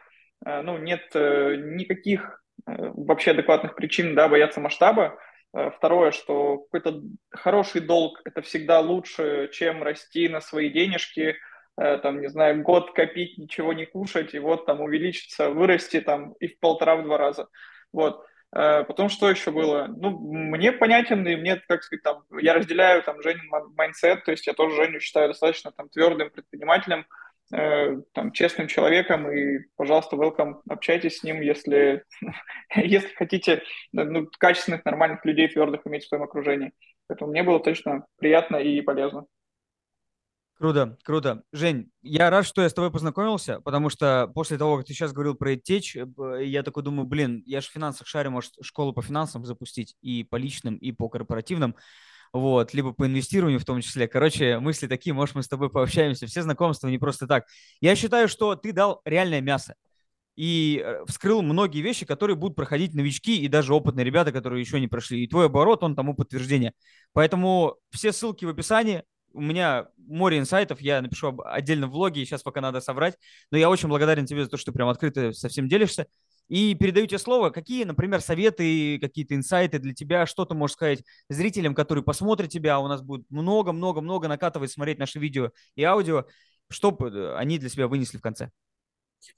uh, ну, нет никаких Э, вообще адекватных причин, да, бояться масштаба. Э, второе, что какой-то хороший долг – это всегда лучше, чем расти на свои денежки, э, там, не знаю, год копить, ничего не кушать, и вот там увеличиться, вырасти там и в полтора-в два раза. Вот. Э, потом что еще было? Ну, мне понятен, и мне, как сказать, там, я разделяю там Женин mindset, то есть я тоже Женю считаю достаточно там твердым предпринимателем, э, там, честным человеком, и, пожалуйста, welcome, общайтесь с ним, если, если хотите ну, качественных, нормальных людей, твердых иметь в своем окружении. Поэтому мне было точно приятно и полезно. Круто, круто. Жень, я рад, что я с тобой познакомился, потому что после того, как ты сейчас говорил про EdTech, э, я такой думаю, блин, я же в финансах шарю, может, школу по финансам запустить и по личным, и по корпоративным, вот, либо по инвестированию в том числе. Короче, мысли такие, может, мы с тобой пообщаемся. Все знакомства не просто так. Я считаю, что ты дал реальное мясо и э, вскрыл многие вещи, которые будут проходить новички и даже опытные ребята, которые еще не прошли. И твой оборот, он тому подтверждение. Поэтому все ссылки в описании у меня море инсайтов, я напишу отдельно в влоге, сейчас пока надо собрать, но я очень благодарен тебе за то, что прям открыто со всем делишься. И передаю тебе слово, какие, например, советы, какие-то инсайты для тебя, что ты можешь сказать зрителям, которые посмотрят тебя, а у нас будет много-много-много накатывать, смотреть наши видео и аудио, чтобы э, они для себя вынесли в конце.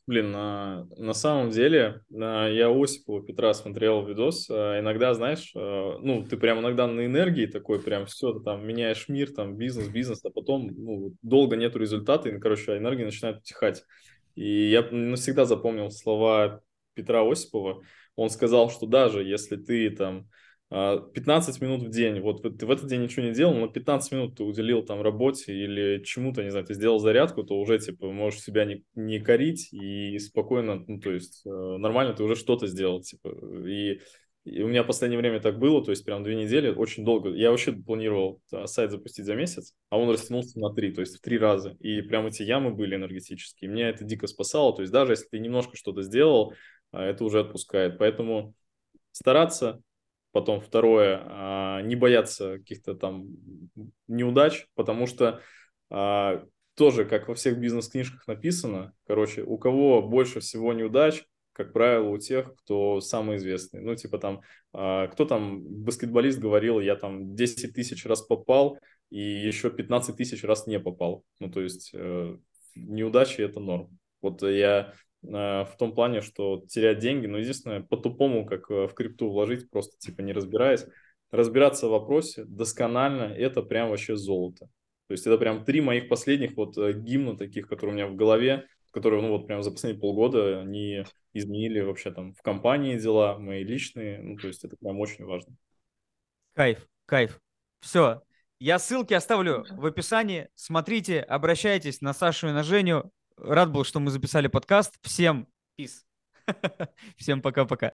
Блин, на, на самом деле на, я Осипова Петра смотрел видос. А, иногда, знаешь, а, ну, ты прям иногда на энергии такой, прям все, ты там меняешь мир, там бизнес, бизнес, а потом ну, долго нету результата, и, короче, энергия начинает утихать. И я навсегда запомнил слова Петра Осипова. Он сказал, что даже если ты там 15 а, минут в день, вот ты в этот день ничего не делал, но 15 минут ты уделил там работе или чему-то, не знаю, ты сделал зарядку, то уже, типа, можешь себя не, не корить и спокойно, ну, то есть э, нормально ты уже что-то сделал, типа, и, и у меня в последнее время так было, то есть прям две недели, очень долго, я вообще планировал сайт запустить за месяц, а он растянулся на три, то есть в три раза, и прям эти ямы были энергетические, меня это дико спасало, то есть даже если ты немножко что-то сделал, это уже отпускает, поэтому стараться, Потом второе, а, не бояться каких-то там неудач, потому что а, тоже, как во всех бизнес-книжках написано, короче, у кого больше всего неудач, как правило, у тех, кто самый известный. Ну, типа там, а, кто там, баскетболист говорил, я там 10 тысяч раз попал и еще 15 тысяч раз не попал. Ну, то есть э, неудачи – это норм. Вот я в том плане, что терять деньги, но единственное, по-тупому, как э, в крипту вложить, просто типа не разбираясь, разбираться в вопросе досконально, это прям вообще золото. То есть это прям три моих последних вот э, гимна таких, которые у меня в голове, которые, ну вот прям за последние полгода они изменили вообще там в компании дела, мои личные, ну то есть это прям очень важно. Кайф, кайф. Все, я ссылки оставлю в описании. Смотрите, обращайтесь на Сашу и на Женю. Рад был, что мы записали подкаст. Всем peace. Всем пока-пока.